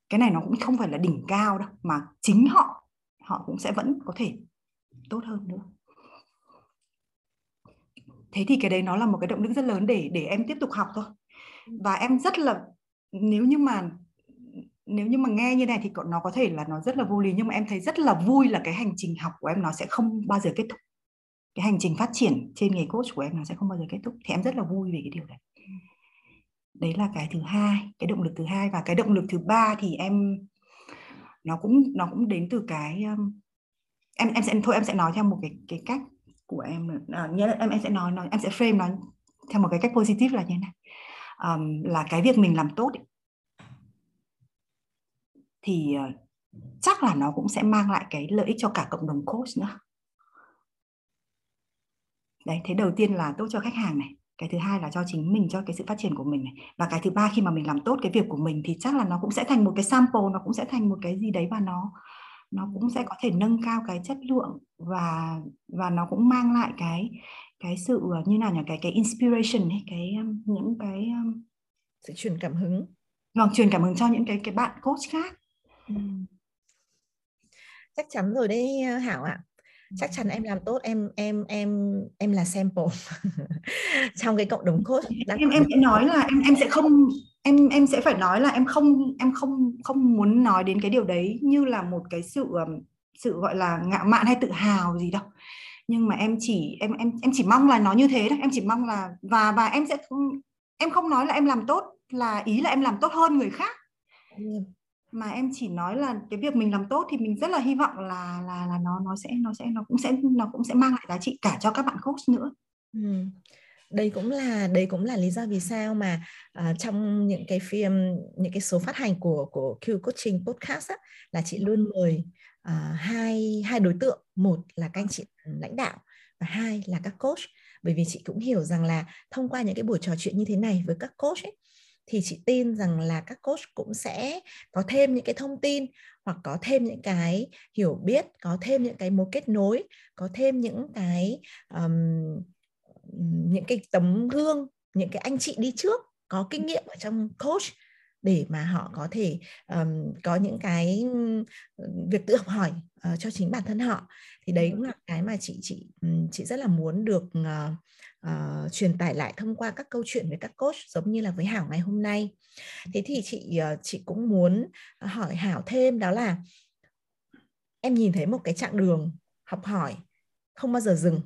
cái này nó cũng không phải là đỉnh cao đâu, mà chính họ họ cũng sẽ vẫn có thể tốt hơn nữa. Thế thì cái đấy nó là một cái động lực rất lớn để để em tiếp tục học thôi. Và em rất là, nếu như mà, nếu như mà nghe như này thì nó có thể là nó rất là vô lý, nhưng mà em thấy rất là vui là cái hành trình học của em nó sẽ không bao giờ kết thúc. Cái hành trình phát triển trên nghề coach của em nó sẽ không bao giờ kết thúc. Thì em rất là vui về cái điều đấy đấy là cái thứ hai cái động lực thứ hai. Và cái động lực thứ ba thì em nó cũng nó cũng đến từ cái um, em em sẽ thôi em sẽ nói theo một cái cái cách của em à, nghĩa là em em sẽ nói nói em sẽ frame nó theo một cái cách positive là như thế này. Um, là cái việc mình làm tốt ấy, thì uh, chắc là nó cũng sẽ mang lại cái lợi ích cho cả cộng đồng coach nữa. Đấy thế đầu tiên là tốt cho khách hàng này cái thứ hai là cho chính mình cho cái sự phát triển của mình này. Và cái thứ ba khi mà mình làm tốt cái việc của mình thì chắc là nó cũng sẽ thành một cái sample nó cũng sẽ thành một cái gì đấy và nó nó cũng sẽ có thể nâng cao cái chất lượng và và nó cũng mang lại cái cái sự ờ, như nào nhỉ? Cái cái inspiration ấy cái những cái sự truyền cảm hứng. Vâng truyền cảm hứng cho những cái cái bạn coach khác. Ừ. chắc chắn rồi đấy hảo ạ chắc chắn em làm tốt em em em em là sample trong cái cộng đồng coach em em sẽ nói là em em sẽ không em em sẽ phải nói là em không em không không muốn nói đến cái điều đấy như là một cái sự sự gọi là ngạo mạn hay tự hào gì đâu. Nhưng mà em chỉ em em em chỉ mong là nó như thế thôi em chỉ mong là và và em sẽ em không nói là em làm tốt là ý là em làm tốt hơn người khác mà em chỉ nói là cái việc mình làm tốt thì mình rất là hy vọng là là là nó nó sẽ nó sẽ nó cũng sẽ nó cũng sẽ mang lại giá trị cả cho các bạn coach nữa. Ừ. Đây cũng là đây cũng là lý do vì sao mà uh, trong những cái phim những cái số phát hành của của Q Coaching podcast á, là chị luôn mời uh, hai hai đối tượng một là các anh chị lãnh đạo và hai là các coach bởi vì chị cũng hiểu rằng là thông qua những cái buổi trò chuyện như thế này với các coach ấy, thì chị tin rằng là các coach cũng sẽ có thêm những cái thông tin hoặc có thêm những cái hiểu biết có thêm những cái mối kết nối có thêm những cái um, những cái tấm gương những cái anh chị đi trước có kinh nghiệm ở trong coach để mà họ có thể um, có những cái việc tự học hỏi uh, cho chính bản thân họ. Thì đấy cũng là cái mà chị chị chị rất là muốn được uh, uh, truyền tải lại thông qua các câu chuyện với các coach giống như là với Hảo ngày hôm nay. Thế thì chị uh, chị cũng muốn hỏi Hảo thêm đó là em nhìn thấy một cái chặng đường học hỏi không bao giờ dừng.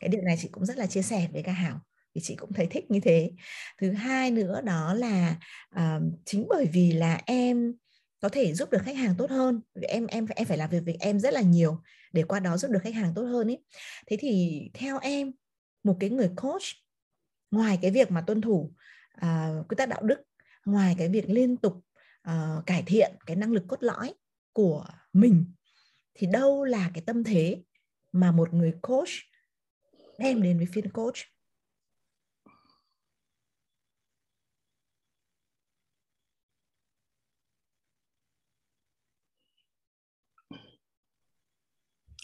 Cái điều này chị cũng rất là chia sẻ với cả Hảo vì chị cũng thấy thích như thế. Thứ hai nữa đó là uh, chính bởi vì là em có thể giúp được khách hàng tốt hơn vì em em em phải làm việc với em rất là nhiều để qua đó giúp được khách hàng tốt hơn ấy thế thì theo em một cái người coach ngoài cái việc mà tuân thủ uh, quy tắc đạo đức ngoài cái việc liên tục uh, cải thiện cái năng lực cốt lõi của mình thì đâu là cái tâm thế mà một người coach đem đến với phiên coach?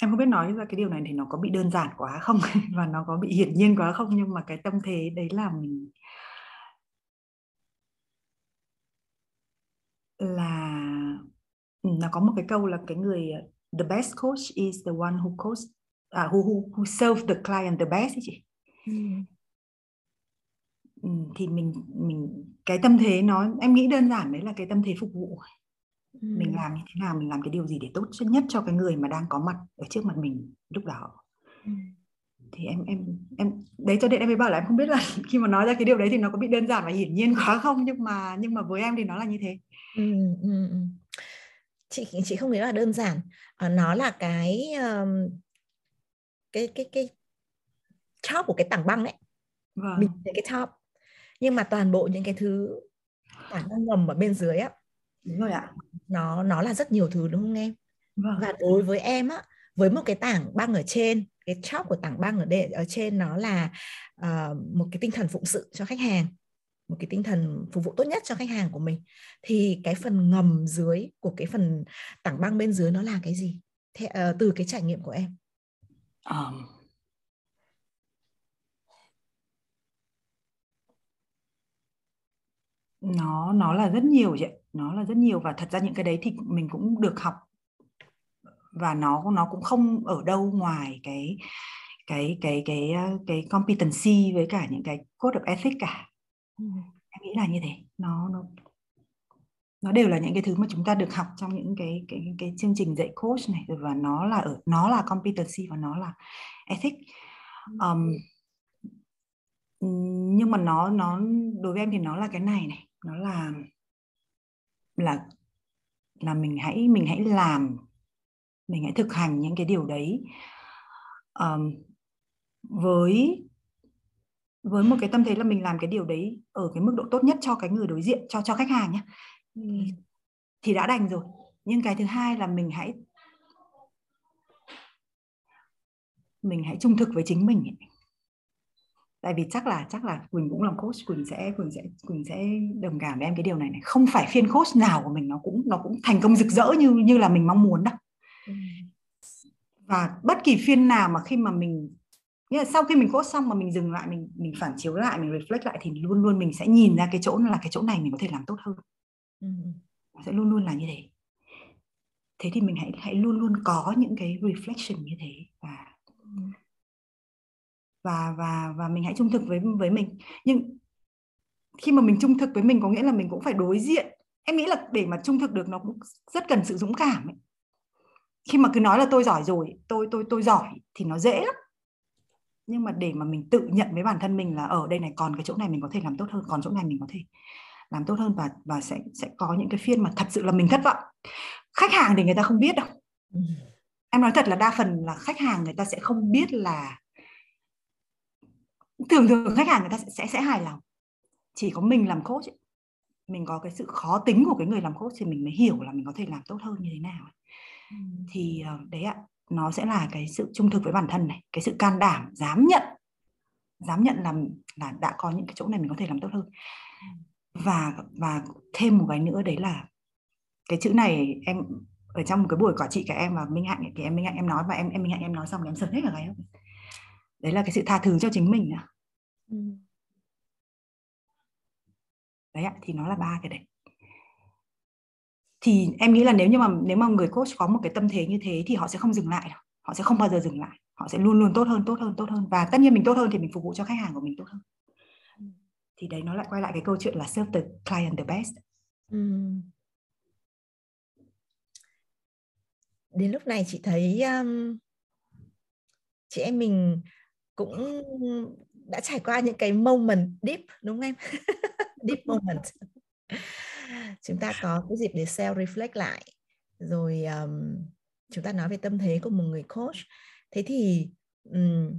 Em không biết nói ra cái điều này thì nó có bị đơn giản quá không? Và nó có bị hiển nhiên quá không? Nhưng mà cái tâm thế đấy là mình là ừ, nó có một cái câu là cái người the best coach is the one who coach à, who, who, who serve the client the best ấy chị. Ừ. Ừ, thì mình mình cái tâm thế nó em nghĩ đơn giản đấy là cái tâm thế phục vụ ừ. mình làm như thế nào mình làm cái điều gì để tốt nhất cho cái người mà đang có mặt ở trước mặt mình lúc đó ừ. thì em em em đấy cho nên em mới bảo là em không biết là khi mà nói ra cái điều đấy thì nó có bị đơn giản và hiển nhiên quá không nhưng mà nhưng mà với em thì nó là như thế ừ, ừ, ừ. chị chị không nghĩ là đơn giản à, nó là cái um, cái cái cái top của cái tảng băng ấy vâng. mình cái top nhưng mà toàn bộ những cái thứ tảng băng ngầm ở bên dưới á đúng rồi ạ nó nó là rất nhiều thứ đúng không em? Vâng. và đối với em á với một cái tảng băng ở trên cái top của tảng băng ở đây ở trên nó là uh, một cái tinh thần phụng sự cho khách hàng một cái tinh thần phục vụ tốt nhất cho khách hàng của mình. Thì cái phần ngầm dưới của cái phần tảng băng bên dưới nó là cái gì? Thế, uh, từ cái trải nghiệm của em. Um, nó nó là rất nhiều chị nó là rất nhiều và thật ra những cái đấy thì mình cũng được học. Và nó nó cũng không ở đâu ngoài cái cái cái cái cái competency với cả những cái code of ethics cả. Ừ. em nghĩ là như thế. Nó nó nó đều là những cái thứ mà chúng ta được học trong những cái cái cái chương trình dạy coach này. Và nó là ở nó là competency và nó là ethics um, nhưng mà nó nó đối với em thì nó là cái này này. Nó là là là mình hãy mình hãy làm mình hãy thực hành những cái điều đấy. Um, với với một cái tâm thế là mình làm cái điều đấy ở cái mức độ tốt nhất cho cái người đối diện cho cho khách hàng nhé ừ. thì đã đành rồi. Nhưng cái thứ hai là mình hãy mình hãy trung thực với chính mình ấy tại vì chắc là chắc là quỳnh cũng làm coach quỳnh sẽ quỳnh sẽ quỳnh sẽ đồng cảm với em cái điều này này không phải phiên coach nào của mình nó cũng nó cũng thành công rực rỡ như như là mình mong muốn đâu ừ. và bất kỳ phiên nào mà khi mà mình nghĩa là sau khi mình coach xong mà mình dừng lại mình mình phản chiếu lại mình reflect lại thì luôn luôn mình sẽ nhìn ra cái chỗ là cái chỗ này mình có thể làm tốt hơn ừ. sẽ luôn luôn là như thế thế thì mình hãy hãy luôn luôn có những cái reflection như thế và và và và mình hãy trung thực với với mình. Nhưng khi mà mình trung thực với mình có nghĩa là mình cũng phải đối diện. Em nghĩ là để mà trung thực được nó cũng rất cần sự dũng cảm ấy. khi mà cứ nói là tôi giỏi rồi tôi tôi tôi giỏi thì nó dễ lắm. Nhưng mà để mà mình tự nhận với bản thân mình là ở đây này còn cái chỗ này mình có thể làm tốt hơn còn chỗ này mình có thể làm tốt hơn và và sẽ sẽ có những cái phiên mà thật sự là mình thất vọng. Khách hàng thì người ta không biết đâu. Ừ. em nói thật là đa phần là khách hàng người ta sẽ không biết là thường thường khách hàng người ta sẽ sẽ, sẽ hài lòng. Chỉ có mình làm coach ấy, mình có cái sự khó tính của cái người làm coach thì mình mới hiểu là mình có thể làm tốt hơn như thế nào ừ. thì ờ, đấy ạ nó sẽ là cái sự trung thực với bản thân này cái sự can đảm dám nhận. Dám nhận làm là đã có những cái chỗ này mình có thể làm tốt hơn. Và và thêm một cái nữa đấy là cái chữ này em ở trong một cái buổi quả trị cả em và minh hạnh thì em minh hạnh em nói và em em minh hạnh em nói xong thì em sợt hết cả gáy đấy là cái sự tha thứ cho chính mình Ừ. đấy ạ thì nó là ba cái đấy. Thì em nghĩ là nếu như mà nếu mà người coach có một cái tâm thế như thế thì họ sẽ không dừng lại đâu. Họ sẽ không bao giờ dừng lại. Họ sẽ luôn luôn tốt hơn tốt hơn tốt hơn. Và tất nhiên mình tốt hơn thì mình phục vụ cho khách hàng của mình tốt hơn. Thì đấy nó lại quay lại cái câu chuyện là serve the client the best. Ừ. đến lúc này chị thấy um, chị em mình cũng đã trải qua những cái moment deep đúng không em? Deep moment. Chúng ta có cái dịp để self reflect lại. Rồi um, chúng ta nói về tâm thế của một người coach. Thế thì um,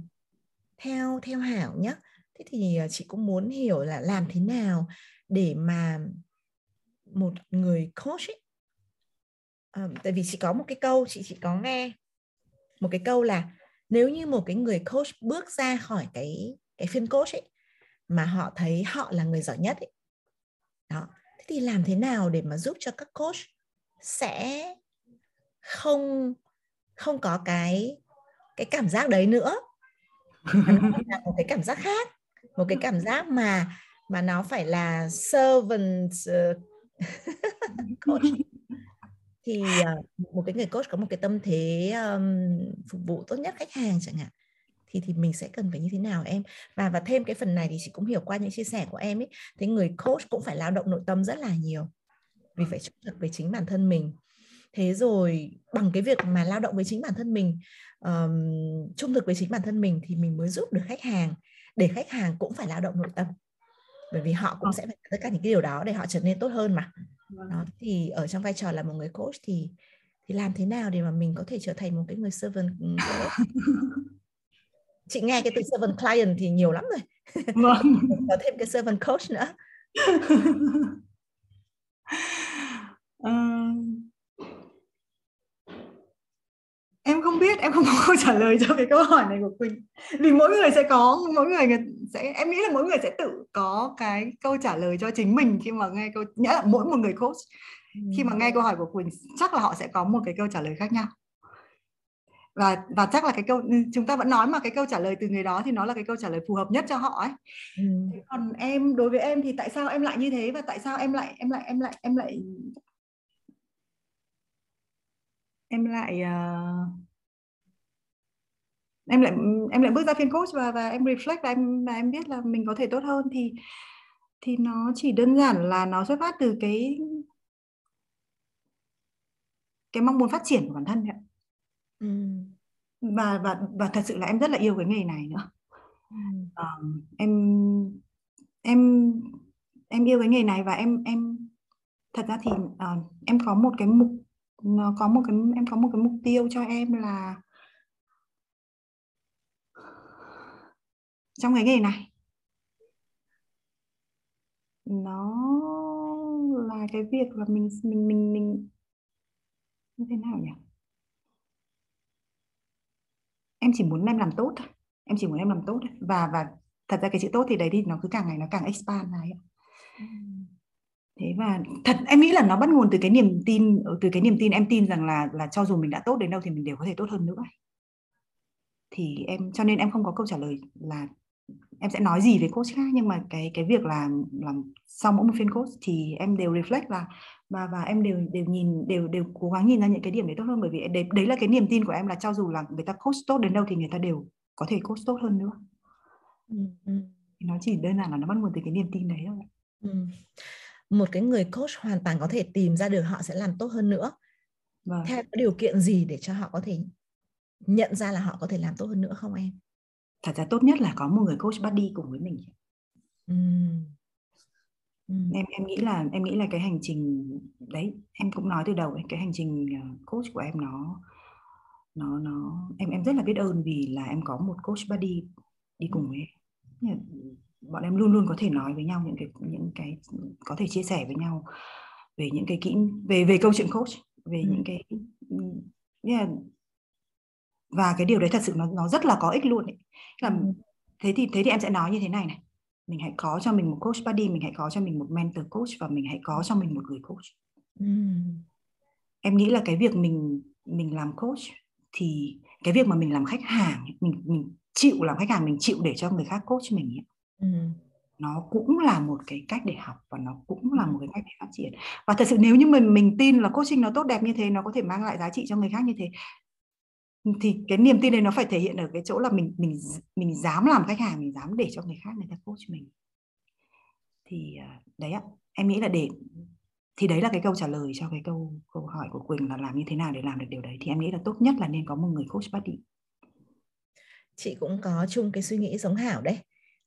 theo theo hảo nhé thế thì ờ, chị cũng muốn hiểu là làm thế nào để mà một người coach ấy, um, tại vì chị có một cái câu chị chị có nghe một cái câu là nếu như một cái người coach bước ra khỏi cái cái phiên coach ấy mà họ thấy họ là người giỏi nhất ấy. Đó. Thế thì làm thế nào để mà giúp cho các coach sẽ không không có cái cái cảm giác đấy nữa là một cái cảm giác khác một cái cảm giác mà mà nó phải là servant ờ, coach thì ờ, một cái người coach có một cái tâm thế um, phục vụ tốt nhất khách hàng chẳng hạn thì thì mình sẽ cần phải như thế nào em? Và và thêm cái phần này thì chị cũng hiểu qua những chia sẻ của em ấy thế người coach cũng phải lao động nội tâm rất là nhiều. Vì phải trung thực với chính bản thân mình. Thế rồi bằng cái việc mà lao động với chính bản thân mình um, trung thực với chính bản thân mình thì mình mới giúp được khách hàng để khách hàng cũng phải lao động nội tâm. Bởi vì họ cũng ờ. sẽ phải tất cả những cái điều đó để họ trở nên tốt hơn mà. Vâng. đó thì ở trong vai trò là một người coach thì thì làm thế nào để mà mình có thể trở thành một cái người servant ừ, coach chị nghe cái từ servant client thì nhiều lắm rồi. Vâng. có thêm cái servant coach nữa. Em không biết em không có câu trả lời cho cái câu hỏi này của quỳnh. Vì mỗi người sẽ có mỗi người sẽ em nghĩ là mỗi người sẽ tự có cái câu trả lời cho chính mình khi mà nghe câu nghĩa là mỗi một người coach. Khi mà nghe câu hỏi của quỳnh chắc là họ sẽ có một cái câu trả lời khác nhau và và chắc là cái câu chúng ta vẫn nói mà cái câu trả lời từ người đó thì nó là cái câu trả lời phù hợp nhất cho họ ấy ừ. còn em đối với em thì tại sao em lại như thế và tại sao em lại em lại em lại em lại em lại uh, em lại em lại bước ra phiên coach và và em reflect và em và em biết là mình có thể tốt hơn thì thì nó chỉ đơn giản là nó xuất phát từ cái cái mong muốn phát triển của bản thân ạ ừ. và và và thật sự là em rất là yêu cái nghề này nữa ừ. uh, em em em yêu cái nghề này và em em thật ra thì uh, em có một cái mục nó có một cái em có một cái mục tiêu cho em là trong cái nghề này nó là cái việc là mình mình mình mình như thế nào nhỉ em chỉ muốn em làm tốt thôi. Em chỉ muốn em làm tốt thôi. và và thật ra cái chữ tốt thì đấy thì nó cứ càng ngày nó càng expand này thế và thật em nghĩ là nó bắt nguồn từ cái niềm tin từ cái niềm tin em tin rằng là là cho dù mình đã tốt đến đâu thì mình đều có thể tốt hơn nữa. Thì em cho nên em không có câu trả lời là em sẽ nói gì về coach khác nhưng mà cái cái việc là làm sau mỗi một phiên coach thì em đều reflect và và và em đều đều nhìn đều đều cố gắng nhìn ra những cái điểm đấy tốt hơn. Bởi vì đấy, đấy là cái niềm tin của em là cho dù là người ta coach tốt đến đâu thì người ta đều có thể coach tốt hơn nữa ừ, ừ. nó chỉ đơn giản là nó bắt nguồn từ cái niềm tin đấy thôi. Ừ. Một cái người coach hoàn toàn có thể tìm ra được họ sẽ làm tốt hơn nữa. Vâng. theo điều kiện gì để cho họ có thể nhận ra là họ có thể làm tốt hơn nữa không em thật ra tốt nhất là có một người coach buddy cùng với mình uhm. Uhm. em em nghĩ là em nghĩ là cái hành trình đấy em cũng nói từ đầu ấy, cái hành trình ờ, coach của em nó nó nó em em rất là biết ơn vì là em có một coach buddy đi cùng với em bọn em luôn luôn có thể nói với nhau những cái những cái có thể chia sẻ với nhau về những cái kỹ về về câu chuyện coach về ừ. những cái yeah. Và cái điều đấy thật sự nó nó rất là có ích luôn ấy. Là, ừ. thế thì thế thì em sẽ nói như thế này này mình hãy có cho mình một coach buddy mình hãy có cho mình một mentor coach và mình hãy có cho mình một người coach ừ. em nghĩ là cái việc mình mình làm coach thì cái việc mà mình làm khách hàng mình mình chịu làm khách hàng mình chịu để cho người khác coach mình ấy, ừ. nó cũng là một cái cách để học và nó cũng là một cái cách để phát triển và thật sự nếu như mình mình tin là coaching nó tốt đẹp như thế nó có thể mang lại giá trị cho người khác như thế thì cái niềm tin này nó phải thể hiện ở cái chỗ là mình mình mình dám làm khách hàng mình dám để cho người khác người ta coach mình. Thì à, đấy ạ em nghĩ là để thì đấy là cái câu trả lời cho cái câu câu hỏi của Quỳnh là làm như thế nào để làm được điều đấy. Thì em nghĩ là tốt nhất là nên có một người coach buddy chị cũng có chung cái suy nghĩ giống Hảo đấy.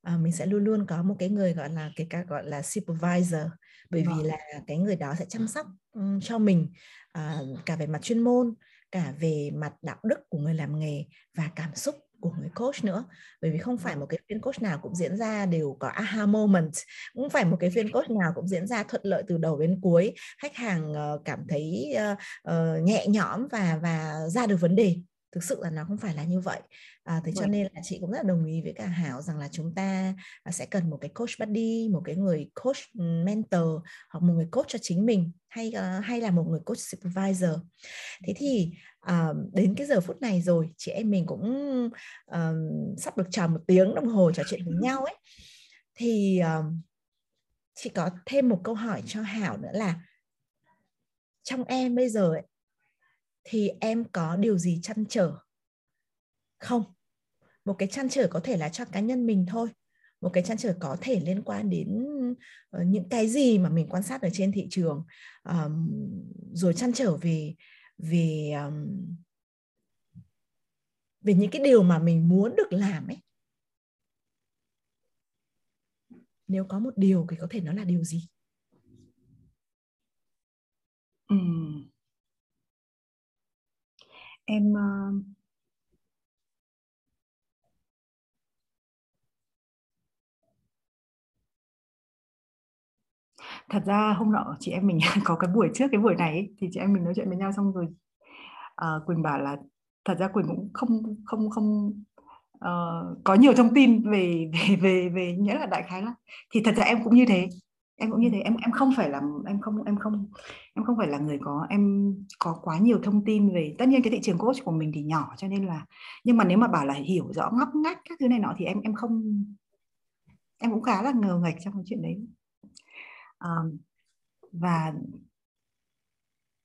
À, mình sẽ luôn luôn có một cái người gọi là cái gọi là supervisor. Bởi vì vâng. là cái người đó sẽ chăm sóc um, cho mình à, cả về mặt chuyên môn cả về mặt đạo đức của người làm nghề và cảm xúc của người coach nữa. Bởi vì không phải vâng. một cái phiên coach nào cũng diễn ra đều có aha moment cũng phải một cái phiên coach nào cũng diễn ra thuận lợi từ đầu đến cuối. Khách hàng uh, cảm thấy uh, uh, nhẹ nhõm và và ra được vấn đề thực sự là nó không phải là như vậy. À, thế cho vâng. nên là chị cũng rất là đồng ý với cả Hảo rằng là chúng ta à, sẽ cần một cái coach buddy một cái người coach mentor hoặc một người coach cho chính mình hay uh, hay là một người coach supervisor. Thế thì à, đến cái giờ phút này rồi chị em mình cũng uh, sắp được tròn một tiếng đồng hồ trò chuyện với nhau ấy. Thì uh, chị có thêm một câu hỏi cho Hảo nữa là trong em bây giờ ấy, thì em có điều gì chăn trở? Không. Một cái chăn trở có thể là cho cá nhân mình thôi. Một cái chăn trở có thể liên quan đến ờ, những cái gì mà mình quan sát ở trên thị trường. Um, rồi chăn trở về về um, về những cái điều mà mình muốn được làm ấy. Nếu có một điều thì có thể nó là điều gì? Ừ em uh, thật ra hôm nọ chị em mình có cái buổi trước cái buổi này ấy, thì chị em mình nói chuyện với nhau xong rồi uh, Quỳnh bảo là thật ra Quỳnh cũng không không không uh, có nhiều thông tin về về về về nghĩa là đại khái là thì thật ra em cũng như thế em cũng như thế em em không phải là em không em không em không phải là người có em có quá nhiều thông tin về tất nhiên cái thị trường coach của mình thì nhỏ cho nên là nhưng mà nếu mà bảo là hiểu rõ ngóc ngách các thứ này nọ thì em em không em cũng khá là ngờ ngạch trong cái chuyện đấy. À, và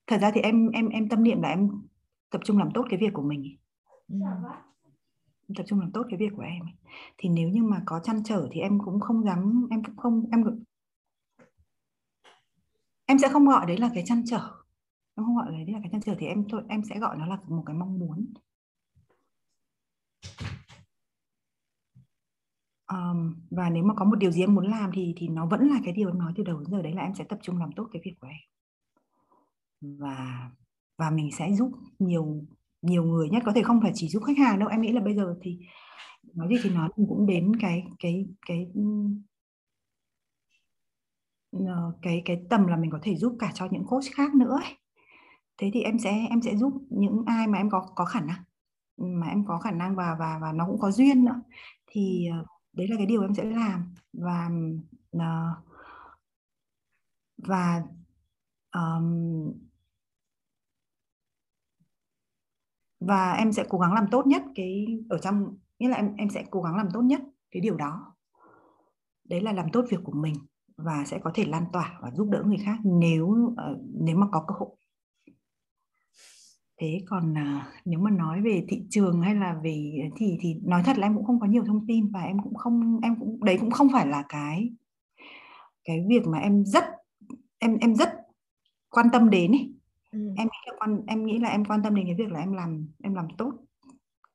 thật ra thì em em em tâm niệm là em tập trung làm tốt cái việc của mình. Ừ. Tập trung làm tốt cái việc của em. Thì nếu như mà có chăn trở thì em cũng không dám em cũng không em em sẽ không gọi đấy là cái chăn trở. Em không gọi đấy là cái chăn trở thì em tôi em sẽ gọi nó là một cái mong muốn. Um, và nếu mà có một điều gì em muốn làm thì thì nó vẫn là cái điều em nói từ đầu đến giờ đấy là em sẽ tập trung làm tốt cái việc của em. Và và mình sẽ giúp nhiều nhiều người nhất. Có thể không phải chỉ giúp khách hàng đâu. Em nghĩ là bây giờ thì nói gì thì nói cũng đến cái cái cái cái cái tầm là mình có thể giúp cả cho những coach khác nữa ấy. thế thì em sẽ em sẽ giúp những ai mà em có có khả năng mà em có khả năng và và và nó cũng có duyên nữa. Thì ờ, đấy là cái điều em sẽ làm. Và uh, và um, và em sẽ cố gắng làm tốt nhất cái ở trong nghĩa là em em sẽ cố gắng làm tốt nhất cái điều đó. Đấy là làm tốt việc của mình và sẽ có thể lan tỏa và giúp đỡ người khác nếu uh, nếu mà có cơ hội thế còn à, nếu mà nói về thị trường hay là về thì thì nói thật là em cũng không có nhiều thông tin và em cũng không em cũng đấy cũng không phải là cái cái việc mà em rất em em rất quan tâm đến ấy. Ừ. em nghĩ là quan em nghĩ là em quan tâm đến cái việc là em làm em làm tốt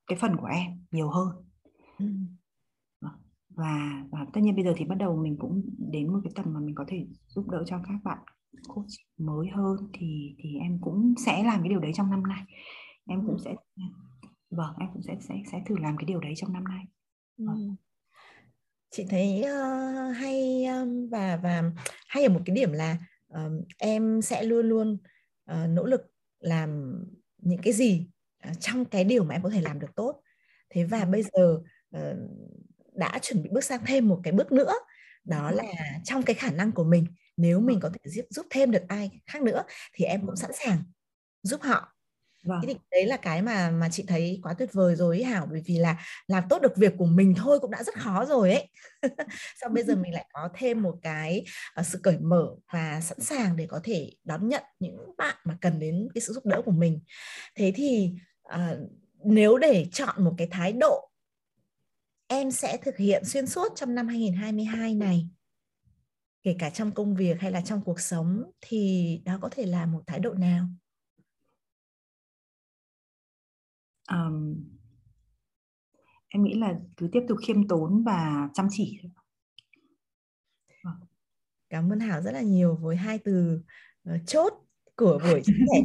cái phần của em nhiều hơn ừ. Và và tất nhiên bây giờ thì bắt đầu mình cũng đến một cái tầm mà mình có thể giúp đỡ cho các bạn coach mới hơn thì thì em cũng sẽ làm cái điều đấy trong năm nay. Em cũng sẽ vâng em cũng sẽ sẽ sẽ thử làm cái điều đấy trong năm nay. Vâng. chị thấy uh, hay um, và và hay ở một cái điểm là um, em sẽ luôn luôn uh, nỗ lực làm những cái gì uh, trong cái điều mà em có thể làm được tốt. Thế và bây giờ uh, đã chuẩn bị bước sang thêm một cái bước nữa đó là trong cái khả năng của mình nếu mình có thể giúp giúp thêm được ai khác nữa thì em cũng sẵn sàng giúp họ Vâng. Thế thì đấy là cái mà mà chị thấy quá tuyệt vời rồi ấy Hảo bởi vì là làm tốt được việc của mình thôi cũng đã rất khó rồi ấy. Sau bây giờ mình lại có thêm một cái uh, sự cởi mở và sẵn sàng để có thể đón nhận những bạn mà cần đến cái sự giúp đỡ của mình. Thế thì uh, nếu để chọn một cái thái độ em sẽ thực hiện xuyên suốt trong năm 2022 này. Kể cả trong công việc hay là trong cuộc sống thì đó có thể là một thái độ nào? Um, em nghĩ là cứ tiếp tục khiêm tốn và chăm chỉ. Vâng. cảm ơn hảo rất là nhiều với hai từ uh, chốt của buổi chia sẻ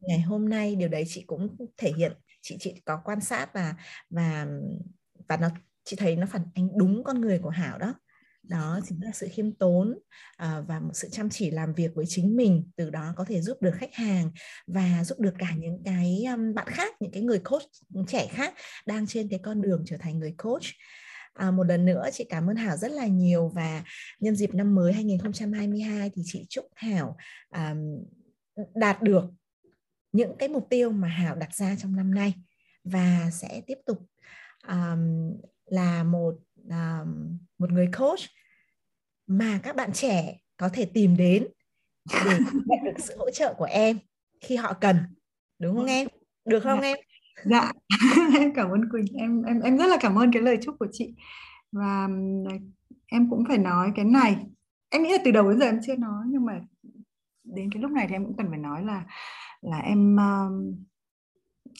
ngày hôm nay. Điều đấy chị cũng thể hiện chị chị có quan sát và và và nó chị thấy nó phản ánh đúng con người của hảo đó. Đó chính là sự khiêm tốn à, và một sự chăm chỉ làm việc với chính mình từ đó có thể giúp được khách hàng và giúp được cả những cái um, bạn khác những cái người coach trẻ khác đang trên cái con đường trở thành người coach. À, một lần nữa chị cảm ơn Hảo rất là nhiều và nhân dịp năm mới 2022 thì chị chúc Hảo um, đạt được những cái mục tiêu mà Hảo đặt ra trong năm nay và sẽ tiếp tục um, là một um, một người coach mà các bạn trẻ có thể tìm đến để nhận được sự hỗ trợ của em khi họ cần. Đúng không em? Được không dạ. em? Dạ. Em cảm ơn quỳnh. Em em em rất là cảm ơn cái lời chúc của chị. Và em cũng phải nói cái này. Em nghĩ là từ đầu đến giờ em chưa nói nhưng mà đến cái lúc này thì em cũng cần phải nói là là em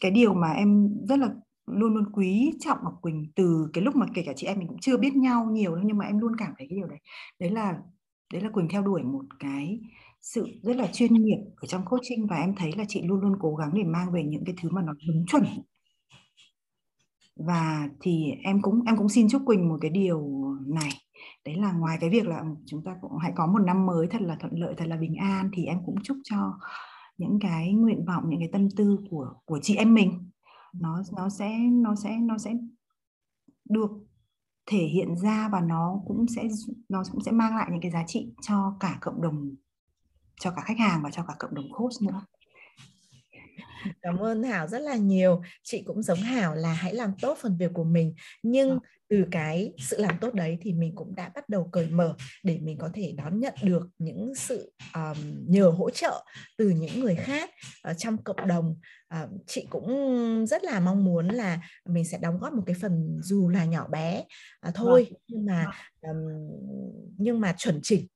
cái điều mà em rất là luôn luôn quý trọng Ngọc Quỳnh từ cái lúc mà kể cả chị em mình cũng chưa biết nhau nhiều nhưng mà em luôn cảm thấy cái điều đấy. Đấy là đấy là Quỳnh theo đuổi một cái sự rất là chuyên nghiệp ở trong coaching và em thấy là chị luôn luôn cố gắng để mang về những cái thứ mà nó đúng chuẩn. Và thì em cũng em cũng xin chúc Quỳnh một cái điều này. Đấy là ngoài cái việc là chúng ta cũng hãy có một năm mới thật là thuận lợi, thật là bình an, thì em cũng chúc cho những cái nguyện vọng, những cái tâm tư của của chị em mình nó nó sẽ nó sẽ nó sẽ được thể hiện ra và nó cũng sẽ nó cũng sẽ mang lại những cái giá trị cho cả cộng đồng cho cả khách hàng và cho cả cộng đồng coach nữa. Cảm ơn Hảo rất là nhiều. Chị cũng giống Hảo là hãy làm tốt phần việc của mình. Nhưng vâng. Từ cái sự làm tốt đấy thì mình cũng đã bắt đầu cởi mở để mình có thể đón nhận được những sự um, nhờ hỗ trợ từ những người khác ở trong cộng đồng. Uh, chị cũng rất là mong muốn là mình sẽ đóng góp một cái phần dù là nhỏ bé uh, thôi nhưng mà um, nhưng mà chuẩn chỉnh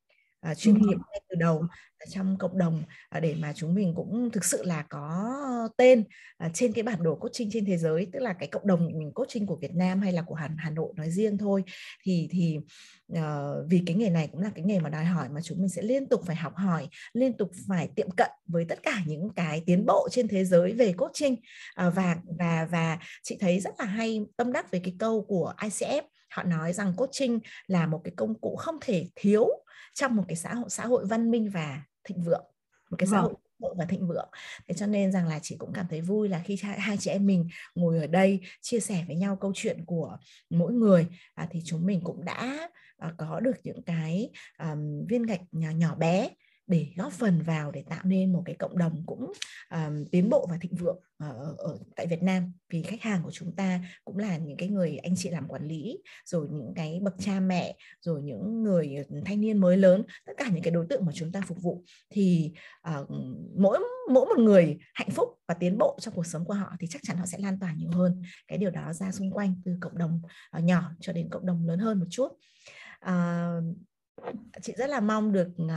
uh, chuyên nghiệp ngay từ đầu trong cộng đồng uh, để mà chúng mình cũng thực sự là có tên uh, trên cái bản đồ coaching trên thế giới tức là cái cộng đồng coaching của Việt Nam hay là của Hà, Hà Nội nói riêng thôi. Thì thì uh, vì cái nghề này cũng là cái nghề mà đòi hỏi mà chúng mình sẽ liên tục phải học hỏi liên tục phải tiệm cận với tất cả những cái tiến bộ trên thế giới về coaching. Uh, và và và chị thấy rất là hay tâm đắc về cái câu của ICF họ nói rằng coaching là một cái công cụ không thể thiếu trong một cái xã hội xã hội văn minh và thịnh vượng một cái xã vâng. hội và thịnh vượng thế cho nên rằng là chị cũng cảm thấy vui là khi hai chị em mình ngồi ở đây chia sẻ với nhau câu chuyện của mỗi người à, thì chúng mình cũng đã à, có được những cái viên gạch nhỏ, nhỏ bé để góp phần vào để tạo nên một cái cộng đồng cũng um, tiến bộ và thịnh vượng ở, ở tại Việt Nam. Vì khách hàng của chúng ta cũng là những cái người anh chị làm quản lý rồi những cái bậc cha mẹ rồi những người thanh niên mới lớn tất cả những cái đối tượng mà chúng ta phục vụ thì uh, mỗi mỗi một người hạnh phúc và tiến bộ trong cuộc sống của họ thì chắc chắn họ sẽ lan tỏa nhiều hơn. Cái điều đó ra xung quanh từ cộng đồng uh, nhỏ cho đến cộng đồng lớn hơn một chút. Uh, chị rất là mong được uh,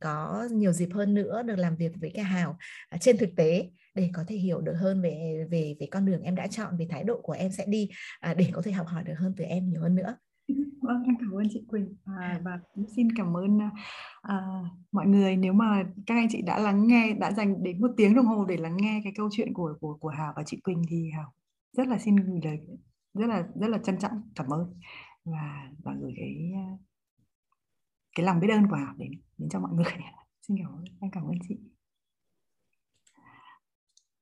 có nhiều dịp hơn nữa được làm việc với cả Hào uh, trên thực tế để có thể hiểu được hơn về về về con đường em đã chọn về thái độ của em sẽ đi uh, để có thể học hỏi được hơn từ em nhiều hơn nữa. Vâng, em cảm ơn chị Quỳnh. À, và cũng xin cảm ơn uh, mọi người. Nếu mà các anh chị đã lắng nghe đã dành đến một tiếng đồng hồ để lắng nghe cái câu chuyện của của của Hào và chị Quỳnh thì Hào rất là xin gửi lời rất là rất là trân trọng cảm ơn. Và và gửi cái cái lòng biết ơn của Hảo đến đến cho mọi người. Xin cảm ơn, em cảm ơn chị.